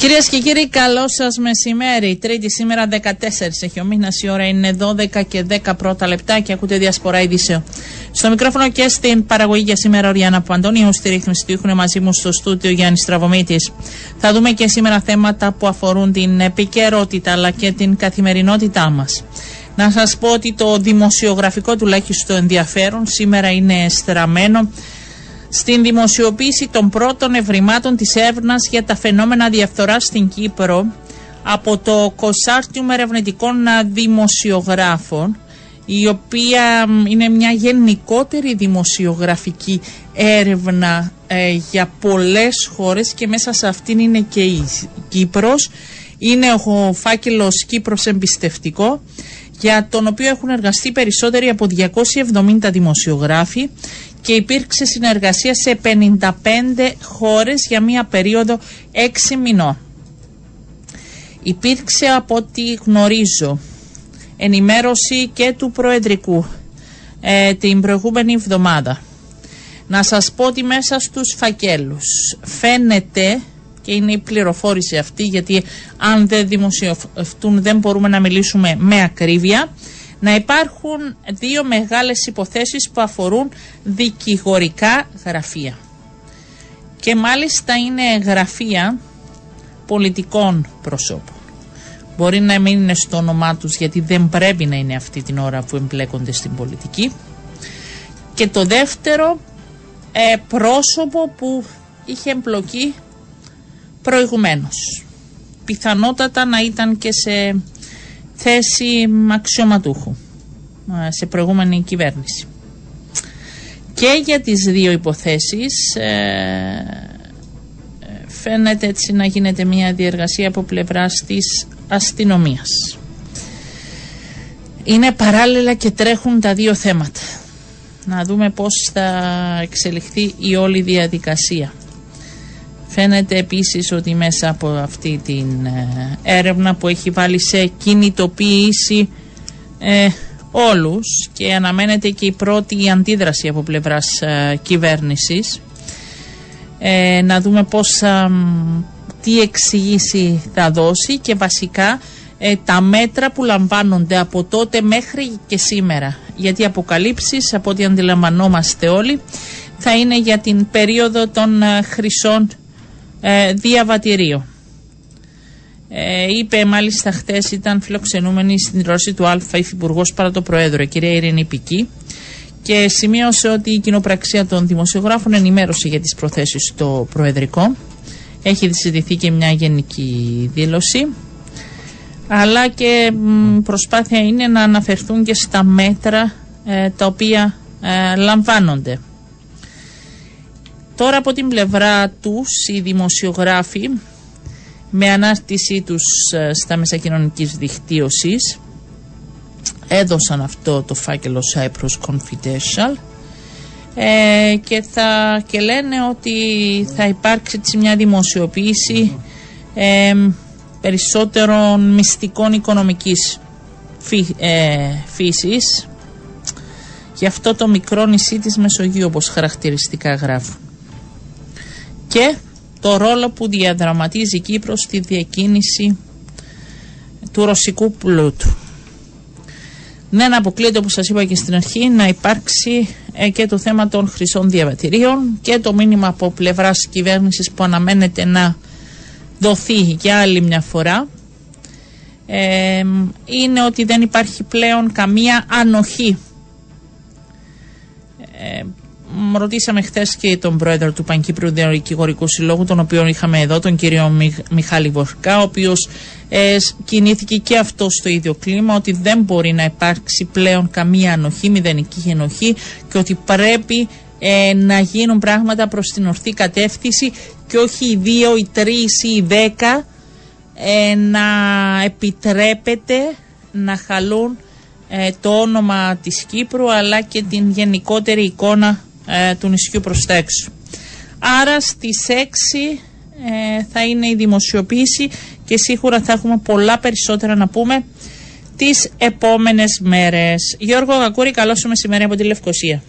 Κυρίες και κύριοι, καλό σας μεσημέρι. Τρίτη σήμερα 14 έχει ο μήνας. Η ώρα είναι 12 και 10 πρώτα λεπτά και ακούτε διασπορά ειδήσεων. Στο μικρόφωνο και στην παραγωγή για σήμερα ο Ριάννα Παντώνιου. Στη ρύθμιση του έχουν μαζί μου στο στούτιο Γιάννης Στραβωμίτη. Θα δούμε και σήμερα θέματα που αφορούν την επικαιρότητα αλλά και την καθημερινότητά μας. Να σας πω ότι το δημοσιογραφικό τουλάχιστον ενδιαφέρον σήμερα είναι στραμμένο στην δημοσιοποίηση των πρώτων ευρημάτων της έρευνας για τα φαινόμενα διαφθοράς στην Κύπρο από το Κοσάρτιουμ Ερευνητικών Δημοσιογράφων η οποία είναι μια γενικότερη δημοσιογραφική έρευνα ε, για πολλές χώρες και μέσα σε αυτήν είναι και η Κύπρος. Είναι ο φάκελος Κύπρος Εμπιστευτικό για τον οποίο έχουν εργαστεί περισσότεροι από 270 δημοσιογράφοι και υπήρξε συνεργασία σε 55 χώρες για μία περίοδο 6 μηνών. Υπήρξε από ό,τι γνωρίζω ενημέρωση και του Προεδρικού ε, την προηγούμενη εβδομάδα. Να σας πω ότι μέσα στους φακέλους φαίνεται και είναι η πληροφόρηση αυτή γιατί αν δεν δημοσιευτούν δεν μπορούμε να μιλήσουμε με ακρίβεια να υπάρχουν δύο μεγάλες υποθέσεις που αφορούν δικηγορικά γραφεία. Και μάλιστα είναι γραφεία πολιτικών προσώπων. Μπορεί να μην είναι στο όνομά τους γιατί δεν πρέπει να είναι αυτή την ώρα που εμπλέκονται στην πολιτική. Και το δεύτερο ε, πρόσωπο που είχε εμπλοκή προηγουμένως. Πιθανότατα να ήταν και σε θέση αξιωματούχου σε προηγούμενη κυβέρνηση. Και για τις δύο υποθέσεις ε, ε, φαίνεται έτσι να γίνεται μια διεργασία από πλευράς της αστυνομίας. Είναι παράλληλα και τρέχουν τα δύο θέματα. Να δούμε πώς θα εξελιχθεί η όλη διαδικασία. Φαίνεται επίσης ότι μέσα από αυτή την ε, έρευνα που έχει βάλει σε κινητοποίηση ε, όλους και αναμένεται και η πρώτη αντίδραση από πλευράς ε, κυβέρνησης. Ε, να δούμε πώς τι εξηγήσει θα δώσει και βασικά τα μέτρα που λαμβάνονται από τότε μέχρι και σήμερα. Γιατί οι αποκαλύψεις από ό,τι αντιλαμβανόμαστε όλοι θα είναι για την περίοδο των χρυσών ε, διαβατηρίο. Ε, είπε μάλιστα χθες ήταν φιλοξενούμενη στην τηλεόραση του ΑΛΦΑ υφυπουργός παρά το Προέδρο, η κυρία Ειρήνη Πική, και σημείωσε ότι η κοινοπραξία των δημοσιογράφων ενημέρωσε για τις προθέσεις στο Προεδρικό. Έχει συζητηθεί και μια γενική δήλωση. Αλλά και προσπάθεια είναι να αναφερθούν και στα μέτρα ε, τα οποία ε, λαμβάνονται. Τώρα από την πλευρά τους οι δημοσιογράφοι με ανάρτησή τους ε, στα μέσα κοινωνικής δικτύωσης έδωσαν αυτό το φάκελο Cyprus Confidential ε, και, θα, και λένε ότι θα υπάρξει μια δημοσιοποίηση ε, περισσότερων μυστικών οικονομικής φύ, ε, φύσης. Για αυτό το μικρό νησί της Μεσογείου όπως χαρακτηριστικά γράφουν και το ρόλο που διαδραματίζει η Κύπρος στη διακίνηση του ρωσικού πλούτου. Δεν αποκλείεται όπως σας είπα και στην αρχή να υπάρξει ε, και το θέμα των χρυσών διαβατηρίων και το μήνυμα από πλευράς κυβέρνησης που αναμένεται να δοθεί για άλλη μια φορά ε, είναι ότι δεν υπάρχει πλέον καμία ανοχή ε, ρωτήσαμε χθες και τον πρόεδρο του Πανκύπριου Δικηγορικού Συλλόγου, τον οποίο είχαμε εδώ, τον κύριο Μιχάλη Βορκά, ο οποίος ε, κινήθηκε και αυτό στο ίδιο κλίμα, ότι δεν μπορεί να υπάρξει πλέον καμία ανοχή, μηδενική ενοχή και ότι πρέπει ε, να γίνουν πράγματα προς την ορθή κατεύθυνση και όχι οι δύο, οι τρεις ή οι δέκα ε, να επιτρέπεται να χαλούν ε, το όνομα της Κύπρου αλλά και την γενικότερη εικόνα ε, του νησιού προς τα έξω. Άρα στις 6 ε, θα είναι η δημοσιοποίηση και σίγουρα θα έχουμε πολλά περισσότερα να πούμε τις επόμενες μέρες. Γιώργο Γακούρη, καλό σου μεσημέρι από τη Λευκοσία.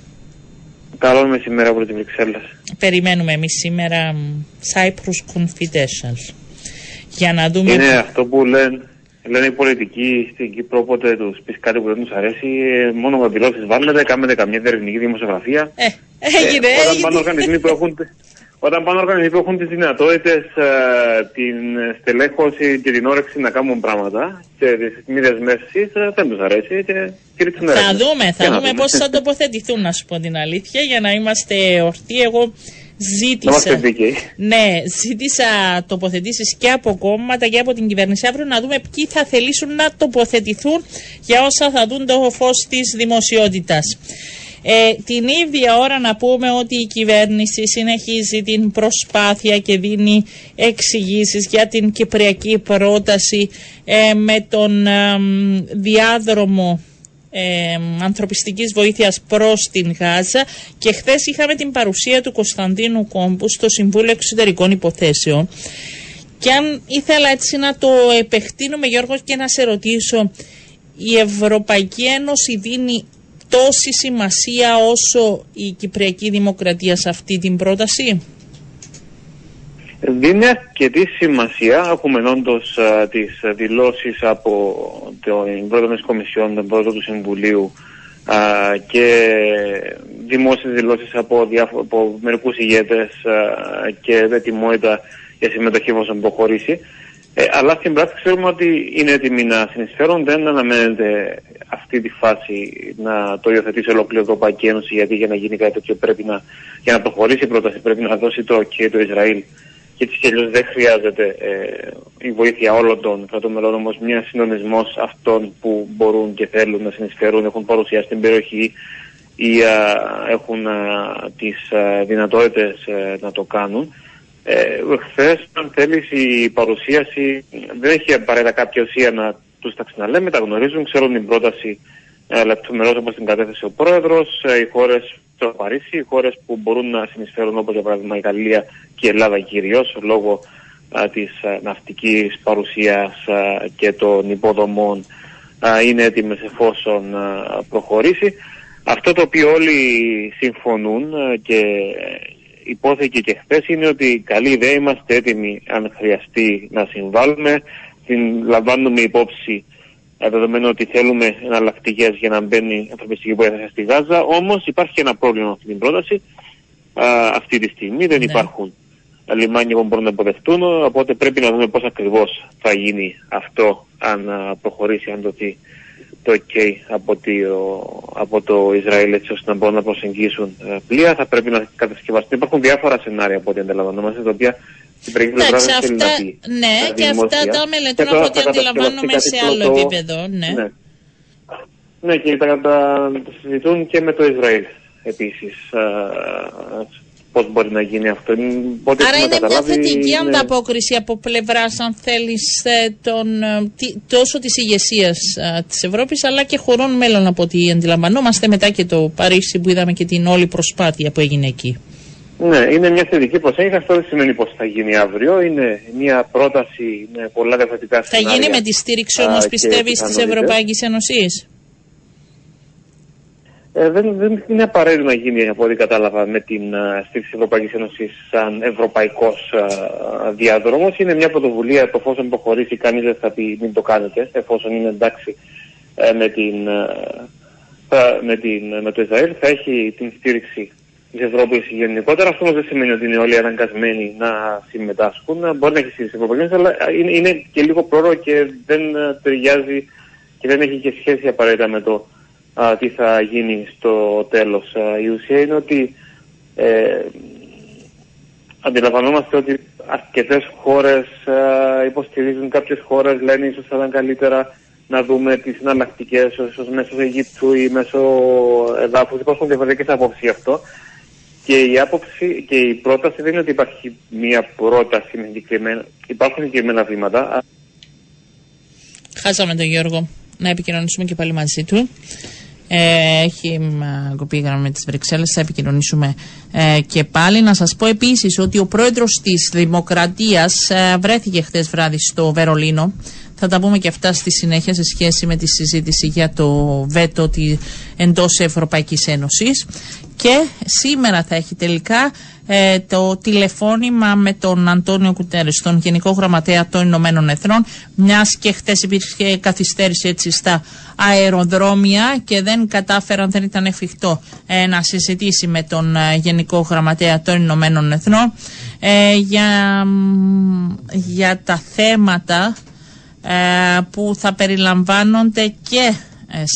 Καλό μεσημέρι από τη Βρυξέλλες. Περιμένουμε εμείς σήμερα Cyprus Confidential. Για να δούμε... Είναι αυτό που λένε, λένε οι πολιτικοί στην Κύπρο, όποτε τους πεις κάτι που δεν τους αρέσει, ε, μόνο με δηλώσεις βάλετε, κάνετε καμιά διερευνητική δημοσιογραφία. Ε, έγινε, Ε, όταν έγινε. πάνε οργανισμοί που έχουν, όταν πάνε οργανισμοί που έχουν τις δυνατότητες, ε, την στελέχωση και την όρεξη να κάνουν πράγματα και τις μη δεσμεύσεις, ε, δεν τους αρέσει και κηρύξουν Θα έρευνα. δούμε, Και θα να δούμε πώς θα τοποθετηθούν, να σου πω την αλήθεια, για να είμαστε ορθοί. Εγώ Να είμαστε ζήτησα, δίκαιοι. ναι, ζήτησα τοποθετήσεις και από κόμματα και από την κυβέρνηση αύριο να δούμε ποιοι θα θελήσουν να τοποθετηθούν για όσα θα δουν το φως της δημοσιότητας. Ε, την ίδια ώρα να πούμε ότι η κυβέρνηση συνεχίζει την προσπάθεια και δίνει εξηγήσεις για την κυπριακή πρόταση ε, με τον ε, μ, διάδρομο ε, ανθρωπιστικής βοήθειας προς την Γάζα και χθες είχαμε την παρουσία του Κωνσταντίνου Κόμπου στο Συμβούλιο Εξωτερικών Υποθέσεων και αν ήθελα έτσι να το επεκτείνουμε Γιώργο και να σε ρωτήσω η Ευρωπαϊκή Ένωση δίνει τόση σημασία όσο η Κυπριακή Δημοκρατία σε αυτή την πρόταση; Δίνει αρκετή σημασία, έχουμε όντως τις δηλώσεις από την πρόεδρο τη Κομισιόν, τον πρόεδρο του Συμβουλίου α, και δημόσιες δηλώσεις από, διάφο- από μερικούς ηγέτες α, και ετοιμότητα για συμμετοχή εφόσον προχωρήσει. Ε, αλλά στην πράξη ξέρουμε ότι είναι έτοιμοι να συνεισφέρουν. Δεν αναμένεται αυτή τη φάση να το υιοθετήσει ολόκληρη η Ευρωπαϊκή Ένωση, γιατί για να γίνει κάτι τέτοιο πρέπει να, για να προχωρήσει η πρόταση πρέπει να δώσει το OK το Ισραήλ και έτσι κι αλλιώς δεν χρειάζεται ε, η βοήθεια όλων των κρατών μελών, όμως μια συντονισμός αυτών που μπορούν και θέλουν να συνεισφέρουν, έχουν παρουσία στην περιοχή ή α, έχουν α, τις α, δυνατότητες ε, να το κάνουν. Ε, Χθε, αν θέλεις, η παρουσίαση δεν έχει απαραίτητα κάποια ουσία να τους τα ξαναλέμε, τα γνωρίζουν, ξέρουν την πρόταση ε, λεπτομερώς όπως την κατέθεσε ο πρόεδρος, ε, οι χώρες στο Παρίσι, οι χώρες που μπορούν να συνεισφέρουν όπως για παράδειγμα η Γαλλία και η Ελλάδα κυρίως λόγω α, της α, ναυτικής παρουσίας α, και των υποδομών α, είναι έτοιμες εφόσον α, προχωρήσει. Αυτό το οποίο όλοι συμφωνούν α, και υπόθηκε και χθες είναι ότι καλή ιδέα είμαστε έτοιμοι αν χρειαστεί να συμβάλλουμε. Την λαμβάνουμε υπόψη ε, δεδομένου ότι θέλουμε εναλλακτικές για να μπαίνει ανθρωπιστική βοήθεια στη Γάζα. Όμως υπάρχει ένα πρόβλημα με αυτή την πρόταση. Α, αυτή τη στιγμή δεν Ναι. υπάρχουν λιμάνια που μπορούν να αποδεχτούν. Οπότε πρέπει να δούμε πώς ακριβώς θα γίνει αυτό, αν α, προχωρήσει, αν δοθεί το OK από, το, από το Ισραήλ έτσι ώστε να μπορούν να προσεγγίσουν ε, πλοία. Θα πρέπει να κατασκευαστούν. Υπάρχουν διάφορα σενάρια από ό,τι αντιλαμβανόμαστε, τα οποία στην περίπτωση πλευρά Εντάξει, δεν θέλει αυτά, να πει. ναι, ε, και αυτά δημόσια. τα μελετούν Και τώρα από ό,τι θα κατασκευαστεί αντιλαμβάνομαι κάτι σε άλλο πρώτο- επίπεδο. Ναι. ναι. Ναι, και τα, τα, τα συζητούν και με το Ισραήλ επίσης πώς μπορεί να γίνει αυτό. Οπότε Άρα έχουμε είναι μια καταλάβει, θετική είναι- ανταπόκριση από πλευράς, αν θέλεις, τόσο της ηγεσίας της Ευρώπης, αλλά και χωρών μέλων από ό,τι αντιλαμβανόμαστε μετά και το Παρίσι που είδαμε και την όλη προσπάθεια που έγινε εκεί. Ναι, είναι μια θετική προσέγγιση. Αυτό δεν σημαίνει πώς θα γίνει αύριο. Είναι μια πρόταση με πολλά διαφορετικά Θα σενάρια. γίνει με τη στήριξη α, όμω, και πιστεύεις, της πιθανότητες. Ευρωπαϊκής Ένωσης; Ε, δεν, δεν είναι απαραίτητο να γίνει, από ό,τι κατάλαβα, με την α, στήριξη της Ευρωπαϊκής Ένωσης σαν ευρωπαϊκός α, διάδρομος. Είναι μια πρωτοβουλία που εφόσον προχωρήσει κανείς δεν θα πει μην το κάνετε, εφόσον είναι εντάξει ε, με, την, α, θα- με, την, με το Ισραήλ, θα έχει την στήριξη της Ευρώπης γενικότερα. Αυτό όμως δεν σημαίνει ότι είναι όλοι αναγκασμένοι να συμμετάσχουν. Μπορεί να έχει στήριξη της Ευρωπαϊκής Ένωσης, αλλά είναι, είναι και λίγο πρόωρο και δεν α, ταιριάζει και δεν έχει και σχέση απαραίτητα με το α, τι θα γίνει στο τέλος. Α, η ουσία είναι ότι ε, αντιλαμβανόμαστε ότι αρκετές χώρες α, υποστηρίζουν κάποιες χώρες, λένε ίσως θα ήταν καλύτερα να δούμε τις συναλλακτικές ίσως μέσω Αιγύπτου ή μέσω εδάφους. Υπάρχουν διαφορετικές απόψεις γι' αυτό. Και η άποψη και η πρόταση δεν είναι ότι υπάρχει μία πρόταση με συγκεκριμένα. Υπάρχουν συγκεκριμένα βήματα. Χάσαμε τον Γιώργο. Να επικοινωνήσουμε και πάλι μαζί του. Ε, έχει μ, κοπεί η γραμμή με τις Βρυξέλλες, θα επικοινωνήσουμε ε, και πάλι. Να σας πω επίσης ότι ο πρόεδρος της Δημοκρατίας ε, βρέθηκε χτες βράδυ στο Βερολίνο. Θα τα πούμε και αυτά στη συνέχεια σε σχέση με τη συζήτηση για το βέτο τη, εντός Ευρωπαϊκής Ένωσης. και σήμερα θα έχει τελικά ε, το τηλεφώνημα με τον Αντώνιο Κουτέρες, τον Γενικό Γραμματέα των Ηνωμένων Εθνών, μιας και χτες υπήρχε καθυστέρηση έτσι στα αεροδρόμια και δεν κατάφεραν, δεν ήταν εφικτό ε, να συζητήσει με τον ε, Γενικό Γραμματέα των Ηνωμένων Εθνών για, για τα θέματα που θα περιλαμβάνονται και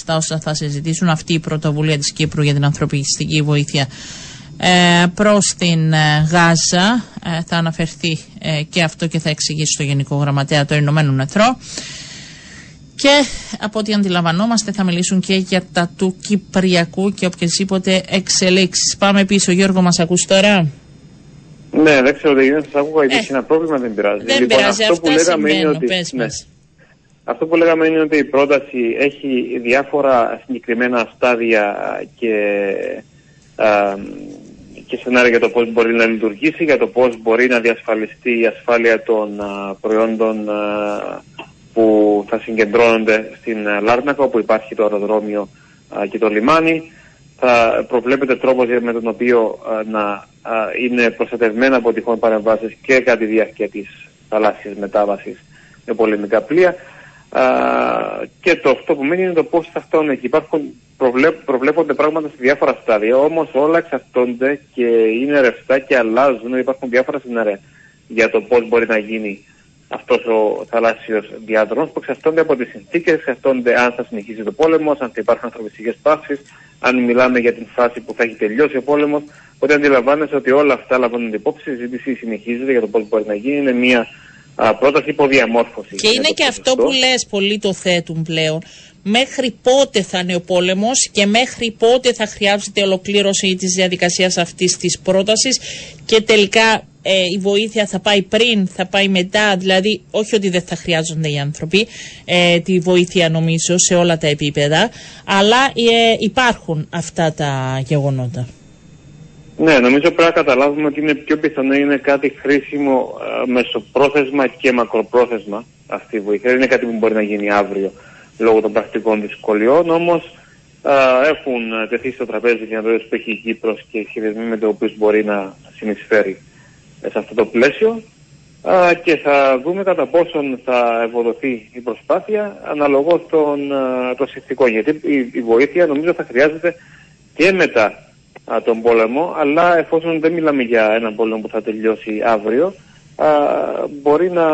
στα όσα θα συζητήσουν αυτή η πρωτοβουλία της Κύπρου για την ανθρωπιστική βοήθεια ε, προς την ε, Γάζα. Ε, θα αναφερθεί ε, και αυτό και θα εξηγήσει στο Γενικό Γραμματέα των Ηνωμένων Εθνών. Και από ό,τι αντιλαμβανόμαστε θα μιλήσουν και για τα του Κυπριακού και οποιασδήποτε εξελίξεις. Πάμε πίσω. Γιώργο, μας ακούς τώρα; Ναι, δεν ξέρω, δεν σας άκουγα, υπήρχε ένα πρόβλημα, δεν πειράζει. Δεν λοιπόν, πειράζει, αυτό που λέγαμε είναι ότι, ναι, Αυτό που λέγαμε είναι ότι η πρόταση έχει διάφορα συγκεκριμένα στάδια και και σενάρια για το πώς μπορεί να λειτουργήσει, για το πώς μπορεί να διασφαλιστεί η ασφάλεια των προϊόντων που θα συγκεντρώνονται στην Λάρνακα, όπου υπάρχει το αεροδρόμιο και το λιμάνι. Θα προβλέπεται τρόπος με τον οποίο να είναι προστατευμένα από τυχόν παρεμβάσεις και κατά τη διάρκεια της θαλάσσιας μετάβασης με πολεμικά πλοία. Και το αυτό που μένει είναι το πώς θα φτάνουν εκεί. Υπάρχουν προβλέπονται πράγματα σε διάφορα στάδια, όμως όλα εξαρτώνται και είναι ρευστά και αλλάζουν, υπάρχουν διάφορα σενάρια για το πώς μπορεί να γίνει αυτός ο θαλάσσιος διάδρομος που εξαρτώνται από τις συνθήκες, εξαρτώνται αν θα συνεχίσει το πόλεμο, αν θα υπάρχουν ανθρωπιστικές παύσεις, αν μιλάμε για την φάση που θα έχει τελειώσει ο πόλεμος. Οπότε αντιλαμβάνεσαι ότι όλα αυτά λαμβάνουν υπόψη, η συζήτηση συνεχίζεται για το πώς μπορεί να γίνει. Είναι μια α, πρόταση υποδιαμόρφωση. Και είναι και αυτό που λες, πολλοί το θέτουν πλέον, μέχρι πότε θα είναι ο πόλεμος και μέχρι πότε θα χρειάζεται ολοκλήρωση της διαδικασίας αυτής της πρότασης και τελικά ε, η βοήθεια θα πάει πριν, θα πάει μετά. Δηλαδή, όχι ότι δεν θα χρειάζονται οι άνθρωποι ε, τη βοήθεια, νομίζω, σε όλα τα επίπεδα, αλλά ε, υπάρχουν αυτά τα γεγονότα. Ναι, νομίζω πρέπει να καταλάβουμε ότι είναι πιο πιθανό είναι κάτι χρήσιμο μεσοπρόθεσμα και μακροπρόθεσμα αυτή η βοήθεια. Δεν είναι κάτι που μπορεί να γίνει αύριο λόγω των πρακτικών δυσκολιών, όμως έχουν τεθεί στο τραπέζι δυνατότητες που έχει η Κύπρος και οι σχεδιασμοί με το οποίος μπορεί να συνεισφέρει σε αυτό το πλαίσιο και θα δούμε κατά πόσον θα ευοδοθεί η προσπάθεια αναλογώς των, των συνθηκών. Γιατί η, βοήθεια νομίζω θα χρειάζεται και μετά τον πόλεμο, αλλά εφόσον δεν μιλάμε για έναν πόλεμο που θα τελειώσει αύριο, μπορεί, να,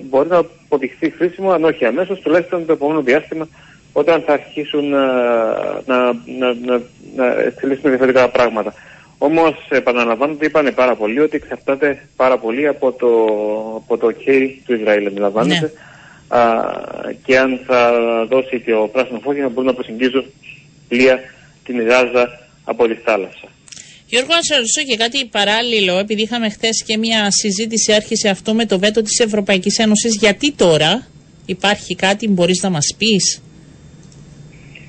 μπορεί να αποδειχθεί χρήσιμο, αν όχι αμέσως, τουλάχιστον το επόμενο διάστημα, όταν θα αρχίσουν να, να, να, να, να διαφορετικά πράγματα. Όμως, επαναλαμβάνω ότι είπανε πάρα πολύ ότι εξαρτάται πάρα πολύ από το, από το OK του Ισραήλ, αντιλαμβάνεται. Ναι. και αν θα δώσει και ο πράσινο φως για να μπορούν να προσεγγίζουν πλοία την Γάζα από τη θάλασσα. Γιώργο, να σε ρωτήσω και κάτι παράλληλο, επειδή είχαμε χθες και μια συζήτηση, άρχισε αυτό με το βέτο της Ευρωπαϊκής Ένωσης. Γιατί τώρα υπάρχει κάτι, μπορείς να μας πεις;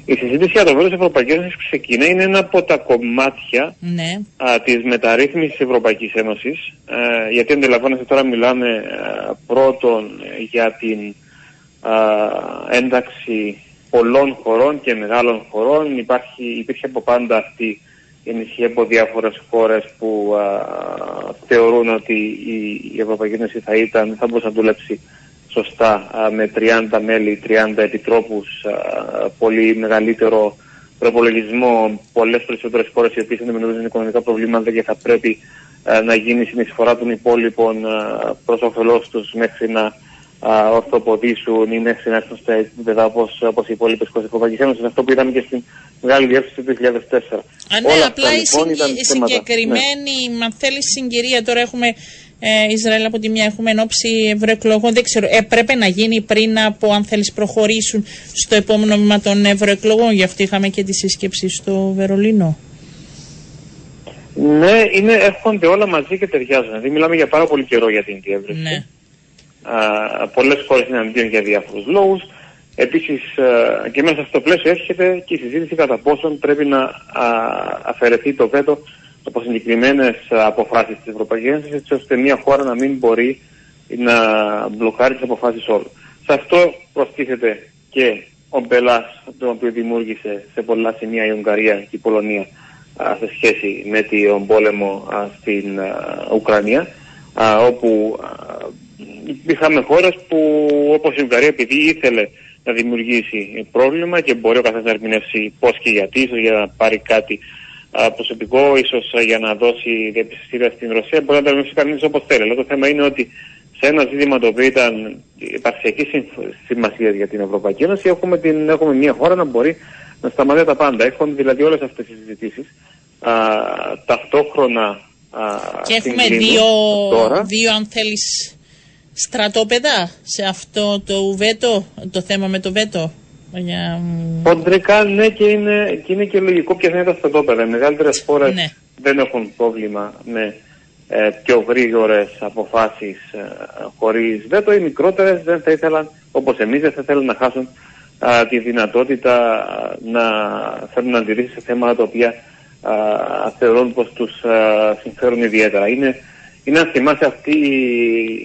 Η συζήτηση για το βέτος της Ευρωπαϊκής Ένωσης που ξεκινά είναι ένα από τα κομμάτια ναι. της μεταρρύθμισης της Ευρωπαϊκής Ένωσης. Ε, γιατί αντιλαμβάνεστε τώρα μιλάμε α, πρώτον για την α, ένταξη πολλών χωρών και μεγάλων χωρών. Υπάρχει, υπήρχε από πάντα αυτή ενισχύει από διάφορες χώρες που θεωρούν ότι η, η Ευρωπαϊκή Ένωση θα, ήταν, θα μπορούσε να δουλέψει σωστά με 30 μέλη, 30 επιτρόπους, πολύ μεγαλύτερο προπολογισμό, πολλές περισσότερες χώρες οι οποίες αντιμετωπίζουν οικονομικά προβλήματα και θα πρέπει να γίνει συνεισφορά των υπόλοιπων προς όφελός τους μέχρι να ορθοποδήσουν ή μέχρι να έρθουν στα επίπεδα όπως, όπως οι υπόλοιπες χώρες της Ευρωπαϊκής Ένωσης. Αυτό που είδαμε και στην μεγάλη διεύθυνση του 2004. Α, ναι, απλά λοιπόν, η, συγκεκριμένη, ναι. αν θέλει συγκυρία, τώρα έχουμε ε, Ισραήλ από τη μια, έχουμε ενόψει ευρωεκλογών, δεν ξέρω, έπρεπε να γίνει πριν από, αν θέλεις, προχωρήσουν στο επόμενο βήμα των ευρωεκλογών. Γι' αυτό είχαμε και τη σύσκεψη στο Βερολίνο. Ναι, είναι, έρχονται όλα μαζί και ταιριάζουν. Δηλαδή, μιλάμε για πάρα πολύ καιρό για την διεύρυνση. Ναι. Πολλές χώρες είναι αντίον για διάφορους λόγους. Επίσης, και μέσα στο πλαίσιο έρχεται και η συζήτηση κατά πόσον πρέπει να αφαιρεθεί το βέτο από συγκεκριμένες αποφάσεις της Ευρωπαϊκής Ένωσης, έτσι ώστε μια χώρα να μην μπορεί να μπλοκάρει τις αποφάσεις όλων. Σε αυτό προστίθεται και ο Μπελάς, τον οποίο δημιούργησε σε πολλά σημεία η Ουγγαρία και η Πολωνία σε σχέση με τον πόλεμο στην Ουκρανία όπου είχαμε χώρες που όπως η Ουγγαρία επειδή ήθελε να δημιουργήσει πρόβλημα και μπορεί ο καθένας να ερμηνεύσει πώς και γιατί, ίσως για να πάρει κάτι προσωπικό, ίσως για να δώσει διαπιστήρια στην Ρωσία, μπορεί να το ερμηνεύσει κανείς όπως θέλει. Αλλά το θέμα είναι ότι σε ένα ζήτημα το οποίο ήταν υπαρξιακής σημασίας για την Ευρωπαϊκή Ένωση, έχουμε, την, έχουμε μια χώρα να μπορεί να σταματάει τα πάντα. Έχουν δηλαδή όλες αυτές τις συζητήσεις ταυτόχρονα και έχουμε δύο, δύο αν θέλεις στρατόπεδα σε αυτό το βέτο, το θέμα με το βέτο. Για... Ποντρικά ναι και είναι, και είναι και λογικό ποια είναι τα στρατόπεδα. Οι μεγαλύτερες χώρες ναι. δεν έχουν πρόβλημα με ε, πιο γρήγορες αποφάσεις ε, χωρίς βέτο. Οι μικρότερες δεν θα ήθελαν, όπως εμείς δεν θα θέλουν να χάσουν τη δυνατότητα να φέρουν αντιρρήσεις σε θέματα τα οποία θεωρούν πως τους συμφέρουν ιδιαίτερα. Είναι, είναι αν θυμάσαι αυτή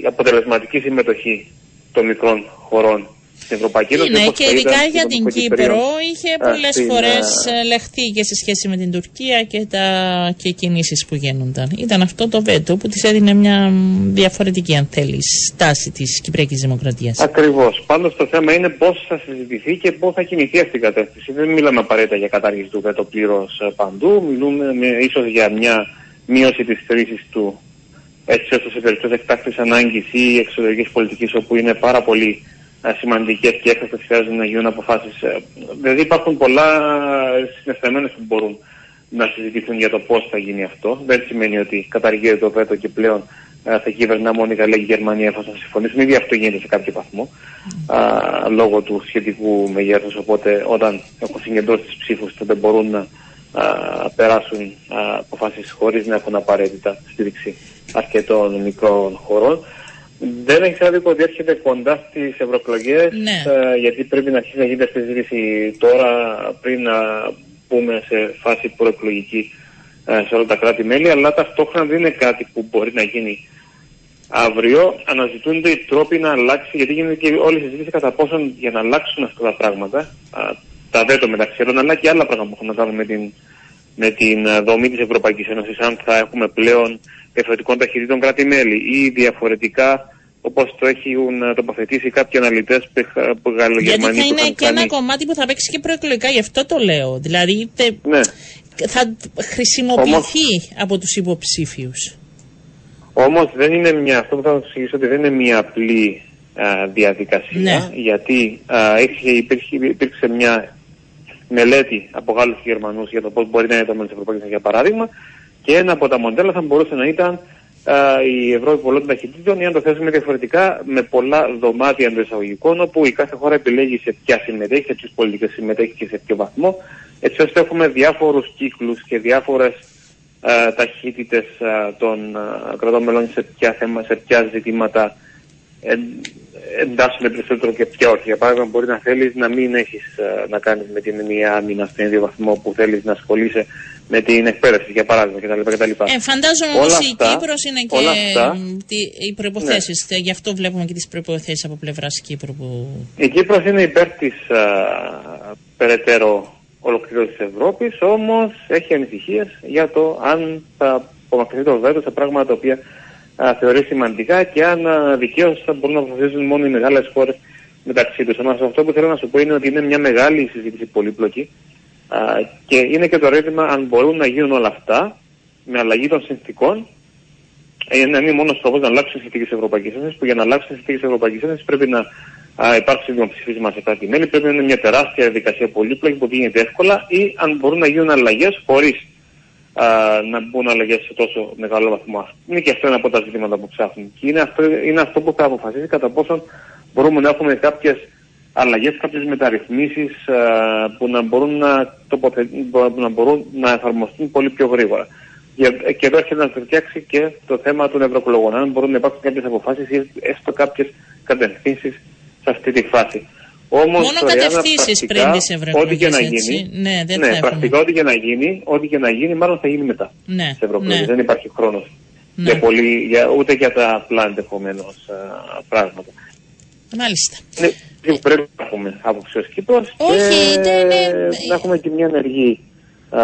η αποτελεσματική συμμετοχή των μικρών χωρών στην Ευρωπαϊκή Ένωση. Είναι και ειδικά για την Κύπρο είχε πολλές φορές λεχθεί και σε σχέση με την Τουρκία και, τα, και κινήσεις που γίνονταν. Ήταν αυτό το βέτο που της έδινε μια διαφορετική αν θέλεις στάση της Κυπριακής Δημοκρατίας. Ακριβώς. Πάντως το θέμα είναι πώς θα συζητηθεί και πώς θα κινηθεί αυτή η κατεύθυνση. Δεν μιλάμε απαραίτητα για κατάργηση του βέτο πλήρως παντού. Μιλούμε ίσως για μια μείωση της χρήσης του έτσι ώστε σε περιπτώσει εκτάκτης ανάγκης ή εξωτερικής πολιτικής όπου είναι πάρα πολύ σημαντικές και έκτακτες χρειάζεται να γίνουν αποφάσεις. Ε, δηλαδή υπάρχουν πολλά συναισθημένε που μπορούν να συζητηθούν για το πώς θα γίνει αυτό. Δεν σημαίνει ότι καταργείται το βέτο και πλέον ε, θα κυβερνά μόνο η Γαλλία και η Γερμανία εφόσον συμφωνήσουν. Ήδη αυτό γίνεται σε κάποιο βαθμό α, λόγω του σχετικού μεγέθους. Οπότε όταν έχουν συγκεντρώσει τι ψήφους τότε μπορούν να α, περάσουν αποφάσεις χωρίς να έχουν απαραίτητα στήριξη αρκετών μικρών χωρών. Δεν έχει άδικο ότι έρχεται κοντά στις ευρωεκλογές, ναι. ε, γιατί πρέπει να αρχίσει να γίνεται συζήτηση τώρα πριν να πούμε σε φάση προεκλογική ε, σε όλα τα κράτη-μέλη, αλλά ταυτόχρονα δεν είναι κάτι που μπορεί να γίνει αύριο. Αναζητούνται οι τρόποι να αλλάξει, γιατί γίνεται και όλη η συζήτηση κατά πόσον για να αλλάξουν αυτά τα πράγματα, τα δέτο μεταξύ άλλων, αλλά και άλλα πράγματα που έχουν να κάνουν με την, με την ε, δομή της Ευρωπαϊκής Ένωσης, αν θα έχουμε πλέον διαφορετικών ταχυτήτων κράτη-μέλη ή διαφορετικά όπως το έχουν τοποθετήσει κάποιοι αναλυτές που γαλλογερμανοί Γιατί θα είναι και ένα κομμάτι που θα παίξει και προεκλογικά, γι' αυτό το λέω. Δηλαδή ναι. θα χρησιμοποιηθεί από τους υποψήφιους. Όμως δεν είναι μια, αυτό που θα σας εξηγήσω ότι δεν είναι μια απλή α, διαδικασία, ναι. γιατί α, υπήρχε, υπήρξε μια μελέτη από Γάλλους και Γερμανούς για το πώς μπορεί να είναι το μέλλον της Ευρωπαϊκής για παράδειγμα, και ένα από τα μοντέλα θα μπορούσε να ήταν α, η Ευρώπη πολλών ταχυτήτων ή αν το θέσουμε διαφορετικά με πολλά δωμάτια εντό εισαγωγικών όπου η κάθε χώρα επιλέγει σε ποια συμμετέχει, σε ποιε πολιτικέ συμμετέχει και σε ποιο βαθμό έτσι ώστε έχουμε διάφορους κύκλους και διάφορες ταχύτητες των α, κρατών μελών σε ποια, θέμα, σε ποια ζητήματα εντάσσουν περισσότερο και ποια όχι. Για παράδειγμα, μπορεί να θέλεις να μην έχεις να κάνεις με την μία άμυνα στον ίδιο βαθμό που θέλεις να ασχολείσαι με την εκπαίδευση, για παράδειγμα κτλ. κτλ. Ε, φαντάζομαι όμως η Κύπρος είναι και αυτά, οι προποθέσει. Ναι. Γι' αυτό βλέπουμε και τις προποθέσει από πλευράς Κύπρου. Που... Η Κύπρος είναι υπέρ της περαιτέρω ολοκλήρωσης της Ευρώπης, όμως έχει ανησυχίες για το αν θα απομακρυνθεί το βέτος σε πράγματα τα οποία α, θεωρεί σημαντικά και αν δικαίως θα μπορούν να αποφασίσουν μόνο οι μεγάλες χώρες μεταξύ τους. Όμως αυτό που θέλω να σου πω είναι ότι είναι μια μεγάλη συζήτηση πολύπλοκη α, και είναι και το ερώτημα αν μπορούν να γίνουν όλα αυτά με αλλαγή των συνθήκων. Ε, να είναι μόνος σκοπό να αλλάξουν οι συνθήκες της Ευρωπαϊκής Ένωσης, που για να αλλάξουν οι συνθήκες της Ευρωπαϊκής Ένωσης πρέπει να α, υπάρξει δημοψηφίσμα σε κάτι μέλη, πρέπει να είναι μια τεράστια διαδικασία πολύπλοκη που γίνεται εύκολα ή αν μπορούν να γίνουν αλλαγές χωρίς να μπουν αλλαγές σε τόσο μεγάλο βαθμό. Είναι και αυτό ένα από τα ζητήματα που ψάχνουν. Και είναι αυτό, είναι αυτό που θα αποφασίσει κατά πόσο μπορούμε να έχουμε κάποιες αλλαγές, κάποιες μεταρρυθμίσεις που να μπορούν να, τοποθε... να μπορούν να εφαρμοστούν πολύ πιο γρήγορα. Και εδώ έρχεται να φτιάξει και το θέμα των ευρωεκλογών. Αν μπορούν να υπάρξουν κάποιες αποφάσεις ή έστω κάποιες κατευθύνσεις σε αυτή τη φάση. Όμως, Μόνο κατευθύνσεις πριν τις ευρωεκλογές. Ό,τι και να γίνει. Ναι, δεν ναι, πρακτικά ό,τι και να γίνει, ό,τι και να γίνει, μάλλον θα γίνει μετά. Ναι, ναι. Δεν υπάρχει χρόνος ναι. για πολύ, για, ούτε για τα απλά ενδεχομένως πράγματα. Μάλιστα. Ναι, πρέπει να έχουμε άποψη ως Κύπρο και είναι... να έχουμε και μια ενεργή α,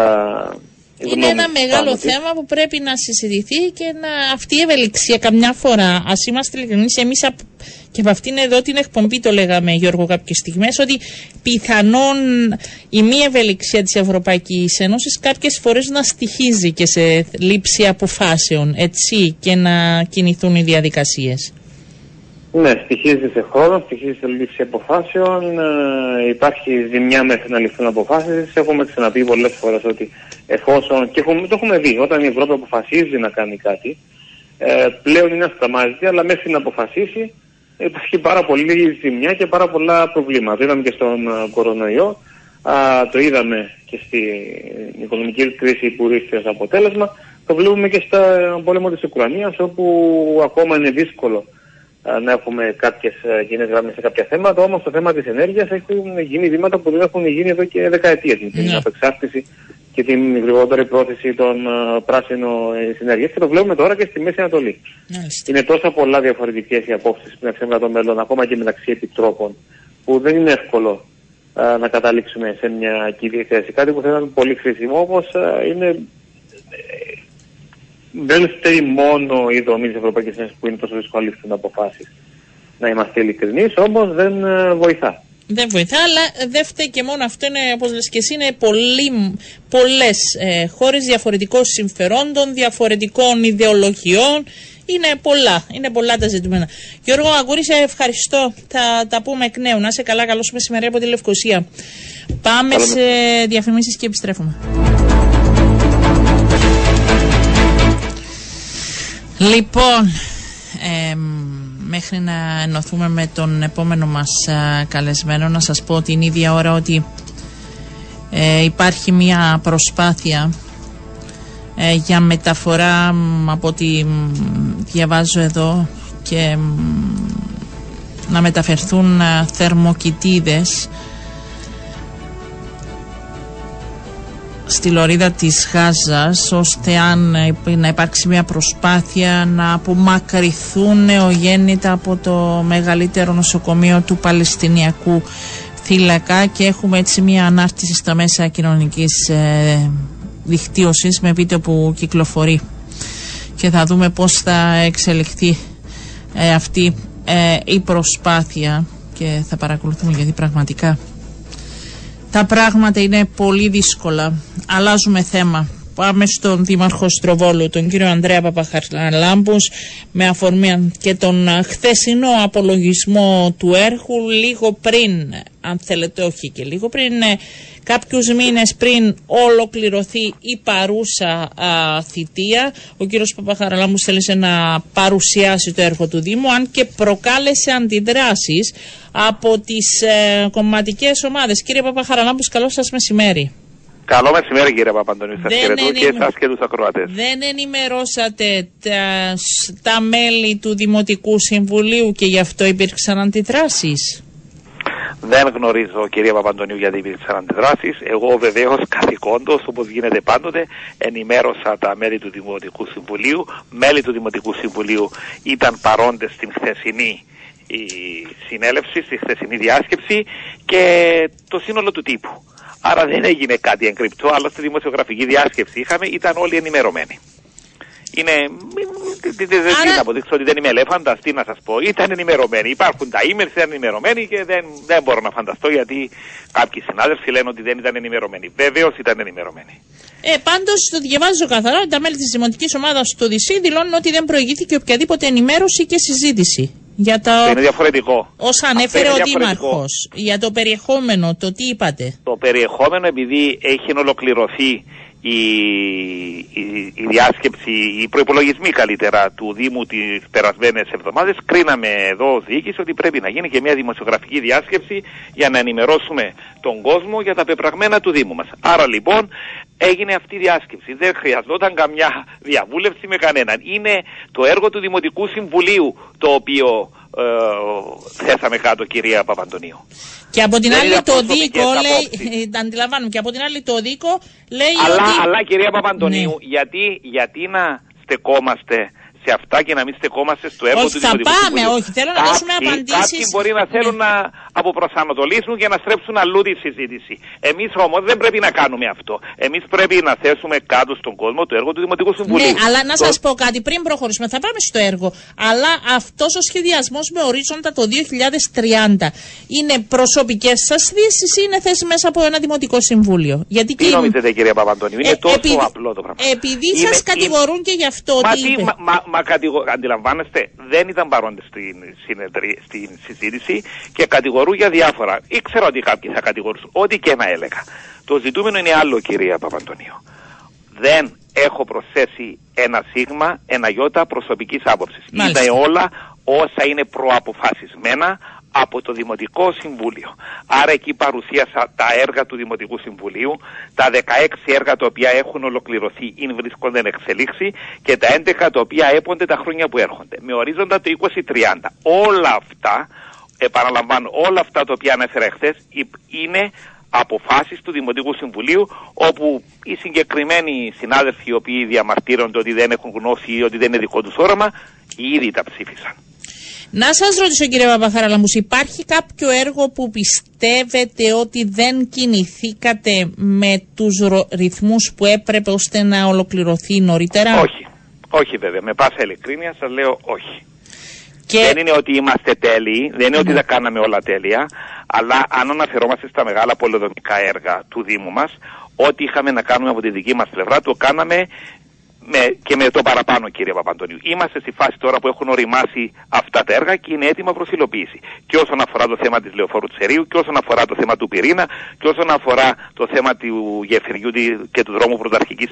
είναι ένα μεγάλο θέμα που πρέπει να συζητηθεί και να αυτή η ευελιξία καμιά φορά, ας είμαστε ειλικρινείς, εμείς και από αυτήν εδώ την εκπομπή το λέγαμε Γιώργο κάποιες στιγμές, ότι πιθανόν η μη ευελιξία της Ευρωπαϊκής Ένωσης κάποιες φορές να στοιχίζει και σε λήψη αποφάσεων, έτσι, και να κινηθούν οι διαδικασίες. Ναι, στοιχίζει σε χρόνος, στοιχίζει σε λήψη αποφάσεων. Ε, υπάρχει ζημιά μέχρι να ληφθούν αποφάσεις. Έχουμε ξαναπεί πολλές φορές ότι εφόσον. και έχουμε, το έχουμε δει, όταν η Ευρώπη αποφασίζει να κάνει κάτι, ε, πλέον είναι ασταμάζητη, αλλά μέχρι να αποφασίσει υπάρχει πάρα πολύ ζημιά και πάρα πολλά προβλήματα. Το είδαμε και στον ε, κορονοϊό, α, το είδαμε και στην οικονομική κρίση που ήρθε ως αποτέλεσμα. Το βλέπουμε και στο πόλεμο της Ουκρανίας, όπου ακόμα είναι δύσκολο να έχουμε κάποιες κοινές γραμμές σε κάποια θέματα. Όμως το θέμα της ενέργειας έχουν γίνει βήματα που δεν έχουν γίνει εδώ και δεκαετίες. Yeah. Την ναι. απεξάρτηση και την γρηγορότερη πρόθεση των πράσινων ενέργεια. Και το βλέπουμε τώρα και στη Μέση Ανατολή. Yeah. Είναι τόσα πολλά διαφορετικές οι απόψεις που είναι το μέλλον, ακόμα και μεταξύ επιτρόπων, που δεν είναι εύκολο να καταλήξουμε σε μια κοινή θέση. Κάτι που θα ήταν πολύ χρήσιμο, όμως είναι δεν φταίει μόνο η δομή της Ευρωπαϊκής Ένωσης που είναι τόσο δύσκολη να αποφάσεις. Να είμαστε ειλικρινείς, όμως δεν ε, βοηθά. Δεν βοηθά, αλλά δεν φταίει και μόνο αυτό. Είναι, όπως λες και εσύ, είναι πολλές ε, χώρες διαφορετικών συμφερόντων, διαφορετικών ιδεολογιών. Είναι πολλά, είναι πολλά τα ζητούμενα. Γιώργο Αγκούρη, σε ευχαριστώ. Θα τα πούμε εκ νέου. Να είσαι καλά, καλό μεσημέρι από τη Λευκοσία. Πάμε σε διαφημίσεις και επιστρέφουμε. Λοιπόν, μέχρι να ενωθούμε με τον επόμενο μας καλεσμένο να σας πω την ίδια ώρα ότι ε, υπάρχει μια προσπάθεια ε, για μεταφορά από ό,τι διαβάζω εδώ και να μεταφερθούν θερμοκοιτίδες στη λωρίδα της Γάζας ώστε αν να υπάρξει μια προσπάθεια να απομακρυθούν νεογέννητα από το μεγαλύτερο νοσοκομείο του Παλαιστινιακού θύλακα. Και έχουμε έτσι μια ανάρτηση στα μέσα κοινωνικής ε, δικτύωσης με βίντεο που κυκλοφορεί. Και θα δούμε πώς θα εξελιχθεί ε, αυτή ε, η προσπάθεια. Και θα παρακολουθούμε γιατί πραγματικά τα πράγματα είναι πολύ δύσκολα. Αλλάζουμε θέμα. Πάμε στον Δήμαρχο Στροβόλου, τον κύριο Ανδρέα Παπαχαρλάμπους, με αφορμή και τον χθεσινό απολογισμό του έργου, λίγο πριν, αν θέλετε όχι και λίγο πριν, ε, κάποιους μήνες πριν ολοκληρωθεί η παρούσα θητεία. Ο κύριος Παπαχαρλάμπους θέλησε να παρουσιάσει το έργο του Δήμου, αν και προκάλεσε αντιδράσεις από τις ε, κομματικές ομάδες. Κύριε Παπαχαρλάμπους, καλό σας μεσημέρι. Καλό μεσημέρι κύριε Παπαντονίου, σας χαιρετώ και εσάς και τους ακροατές. Δεν ενημερώσατε τα, τα μέλη του Δημοτικού Συμβουλίου και γι' αυτό υπήρξαν αντιδράσεις; Δεν γνωρίζω κυρία Παπαντονίου γιατί υπήρξαν αντιδράσεις. Εγώ βεβαίως καθηκόντως όπως γίνεται πάντοτε ενημέρωσα τα μέλη του Δημοτικού Συμβουλίου. Μέλη του Δημοτικού Συμβουλίου ήταν παρόντες στην χθεσινή η συνέλευση, στη χθεσινή διάσκεψη και το σύνολο του τύπου. Άρα δεν έγινε κάτι εγκρυπτό, αλλά στη δημοσιογραφική διάσκεψη είχαμε, ήταν όλοι ενημερωμένοι. Είναι. Δεν θα αποδείξω ότι δεν είμαι ελέφαντας, τι να σας πω. Ήταν ενημερωμένοι. Υπάρχουν τα emails, ήταν ενημερωμένοι και δεν, δεν μπορώ να φανταστώ γιατί κάποιοι συνάδελφοι λένε ότι δεν ήταν ενημερωμένοι. Βεβαίως ήταν ενημερωμένοι. Ε, Πάντως το διαβάζω καθαρά ότι τα μέλη της Δημοτικής Ομάδας του ΔΙΣΥ δηλώνουν ότι δεν προηγήθηκε οποιαδήποτε ενημέρωση και συζήτηση. Για το... Αυτό είναι διαφορετικό. Όσα ανέφερε ο Δήμαρχος. Για το περιεχόμενο, το τι είπατε; Το περιεχόμενο, επειδή έχει ολοκληρωθεί η, η, η διάσκεψη, οι προπολογισμοί καλύτερα του Δήμου τις περασμένες εβδομάδες, κρίναμε εδώ ως διοίκηση ότι πρέπει να γίνει και μια δημοσιογραφική διάσκεψη για να ενημερώσουμε τον κόσμο για τα πεπραγμένα του Δήμου μας. Άρα λοιπόν έγινε αυτή η διάσκεψη. Δεν χρειαζόταν καμιά διαβούλευση με κανέναν. Είναι το έργο του Δημοτικού Συμβουλίου το οποίο ε, θέσαμε κάτω κυρία Παπαντονίου. Και από την άλλη το δίκο λέει, ε, αντιλαμβάνουμε, και από την άλλη το δίκο λέει αλλά, ότι... Αλλά κυρία Παπαντονίου, ναι. γιατί, γιατί να στεκόμαστε σε αυτά και να μην στεκόμαστε στο έργο όχι, του θα Δημοτικού πάμε, Συμβουλίου. όχι, θέλω να δώσουμε Κάποιοι- απαντήσεις. Κάποιοι μπορεί να θέλουν Ναι. να αποπροσανατολίσουν και να στρέψουν αλλού τη συζήτηση. Εμείς όμως δεν πρέπει να κάνουμε αυτό. Εμείς πρέπει να θέσουμε κάτω στον κόσμο το έργο του Δημοτικού Συμβουλίου. Ναι, αλλά να Το- σας πω κάτι πριν προχωρήσουμε. Θα πάμε στο έργο. Αλλά αυτός ο σχεδιασμός με ορίζοντα το 2030 είναι προσωπικές σας θέσει ή είναι θέσει μέσα από ένα δημοτικό συμβούλιο; Γιατί Τι νομίζετε κύριε Παπαντονίου, είναι Ε, τόσο επειδή- απλό το πράγμα. Επειδή Είναι- σας είναι- κατηγορούν και γι' αυτό. Μα, τι τι, είπε. μα, μα, μα κατηγο- αντιλαμβάνεστε, δεν ήταν παρόντες στην, συνεδρί- στην συζήτηση και κατηγορούν για διάφορα. Ήξερα ότι κάποιοι θα κατηγορούσαν, ό,τι και να έλεγα. Το ζητούμενο είναι άλλο, κυρία Παπαντονίου. Δεν έχω προσθέσει ένα σίγμα, ένα γιώτα προσωπικής άποψης. Μάλιστα. Είναι όλα όσα είναι προαποφασισμένα από το Δημοτικό Συμβούλιο. Άρα εκεί παρουσίασα τα έργα του Δημοτικού Συμβουλίου, τα 16 έργα τα οποία έχουν ολοκληρωθεί ή βρίσκονται εν εξελίξη και τα 11 τα οποία έπονται τα χρόνια που έρχονται. Με ορίζοντα το 2030. Όλα αυτά, επαναλαμβάνω, όλα αυτά τα οποία ανέφερα εχθές είναι αποφάσεις του Δημοτικού Συμβουλίου όπου οι συγκεκριμένοι συνάδελφοι οι οποίοι διαμαρτύρονται ότι δεν έχουν γνώση ή ότι δεν είναι δικό τους όραμα ήδη τα ψήφισαν. Να σας ρωτήσω κύριε Παπαχαραλαμπούς, υπάρχει κάποιο έργο που πιστεύετε ότι δεν κινηθήκατε με τους ρο- ρυθμούς που έπρεπε ώστε να ολοκληρωθεί νωρίτερα; Όχι. Όχι βέβαια. Με πάσα ειλικρίνεια σας λέω όχι. Και Δεν είναι ότι είμαστε τέλειοι, δεν είναι ότι τα κάναμε όλα τέλεια, αλλά αν αναφερόμαστε στα μεγάλα πολεοδομικά έργα του Δήμου μας, ό,τι είχαμε να κάνουμε από τη δική μας πλευρά το κάναμε με, και με το παραπάνω κύριε Παπαντονίου. Είμαστε στη φάση τώρα που έχουν οριμάσει αυτά τα έργα και είναι έτοιμα προς υλοποίηση. Και όσον αφορά το θέμα της Λεωφόρου Τσερίου και όσον αφορά το θέμα του πυρήνα και όσον αφορά το θέμα του γεφυριού τη- και του δρόμου πρωταρχικής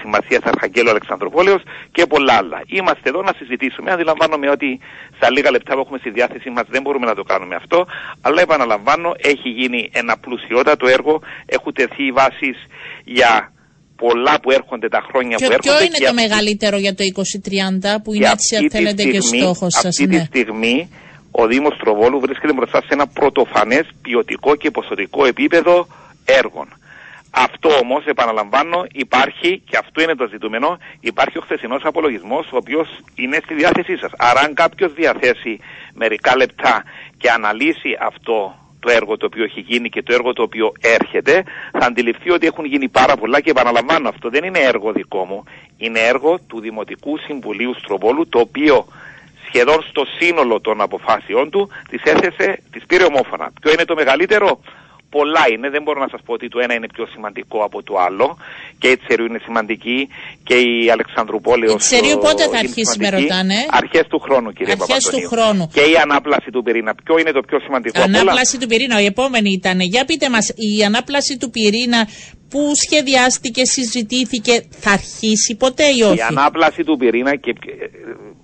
σημασίας Αρχαγγέλου Αλεξανδροπόλεως και πολλά άλλα. Είμαστε εδώ να συζητήσουμε. Αντιλαμβάνομαι ότι στα λίγα λεπτά που έχουμε στη διάθεσή μας δεν μπορούμε να το κάνουμε αυτό, αλλά επαναλαμβάνω έχει γίνει ένα πλουσιότατο έργο, έχουν τεθεί οι βάσεις για πολλά που έρχονται τα χρόνια ποιο, που έρχονται. ποιο είναι και το αυτή- μεγαλύτερο για το 2030 που είναι και έτσι αυτή αν τη θέλετε και στιγμή- στόχος σας. Αυτή ναι. τη στιγμή ο Δήμος Τροβόλου βρίσκεται μπροστά σε ένα πρωτοφανές ποιοτικό και ποσοτικό επίπεδο έργων. Αυτό όμως, επαναλαμβάνω, υπάρχει και αυτό είναι το ζητούμενο, υπάρχει ο χθεσινός απολογισμός ο οποίος είναι στη διάθεσή σας. Άρα αν κάποιος διαθέσει μερικά λεπτά και αναλύσει αυτό το έργο το οποίο έχει γίνει και το έργο το οποίο έρχεται, θα αντιληφθεί ότι έχουν γίνει πάρα πολλά και επαναλαμβάνω αυτό δεν είναι έργο δικό μου, είναι έργο του Δημοτικού Συμβουλίου Στροβόλου το οποίο σχεδόν στο σύνολο των αποφάσεών του τις έθεσε, τις πήρε ομόφωνα. Ποιο είναι το μεγαλύτερο; Πολλά είναι, δεν μπορώ να σας πω ότι το ένα είναι πιο σημαντικό από το άλλο και η Τσερίου είναι σημαντική και η Αλεξανδρουπόλεως Η Τσερίου ε, πότε θα είναι αρχίσει, με σημαντική. ρωτάνε; Αρχές του χρόνου κύριε Αρχές του Παπαντονίου. χρόνου. Και η ανάπλαση του πυρήνα. Ποιο είναι το πιο σημαντικό από όλα; Ανάπλαση του πυρήνα, η επόμενη ήταν. Για πείτε μας, η ανάπλαση του πυρήνα που σχεδιάστηκε, συζητήθηκε, θα αρχίσει ποτέ ή όχι; Η ανάπλαση του πυρήνα και ε,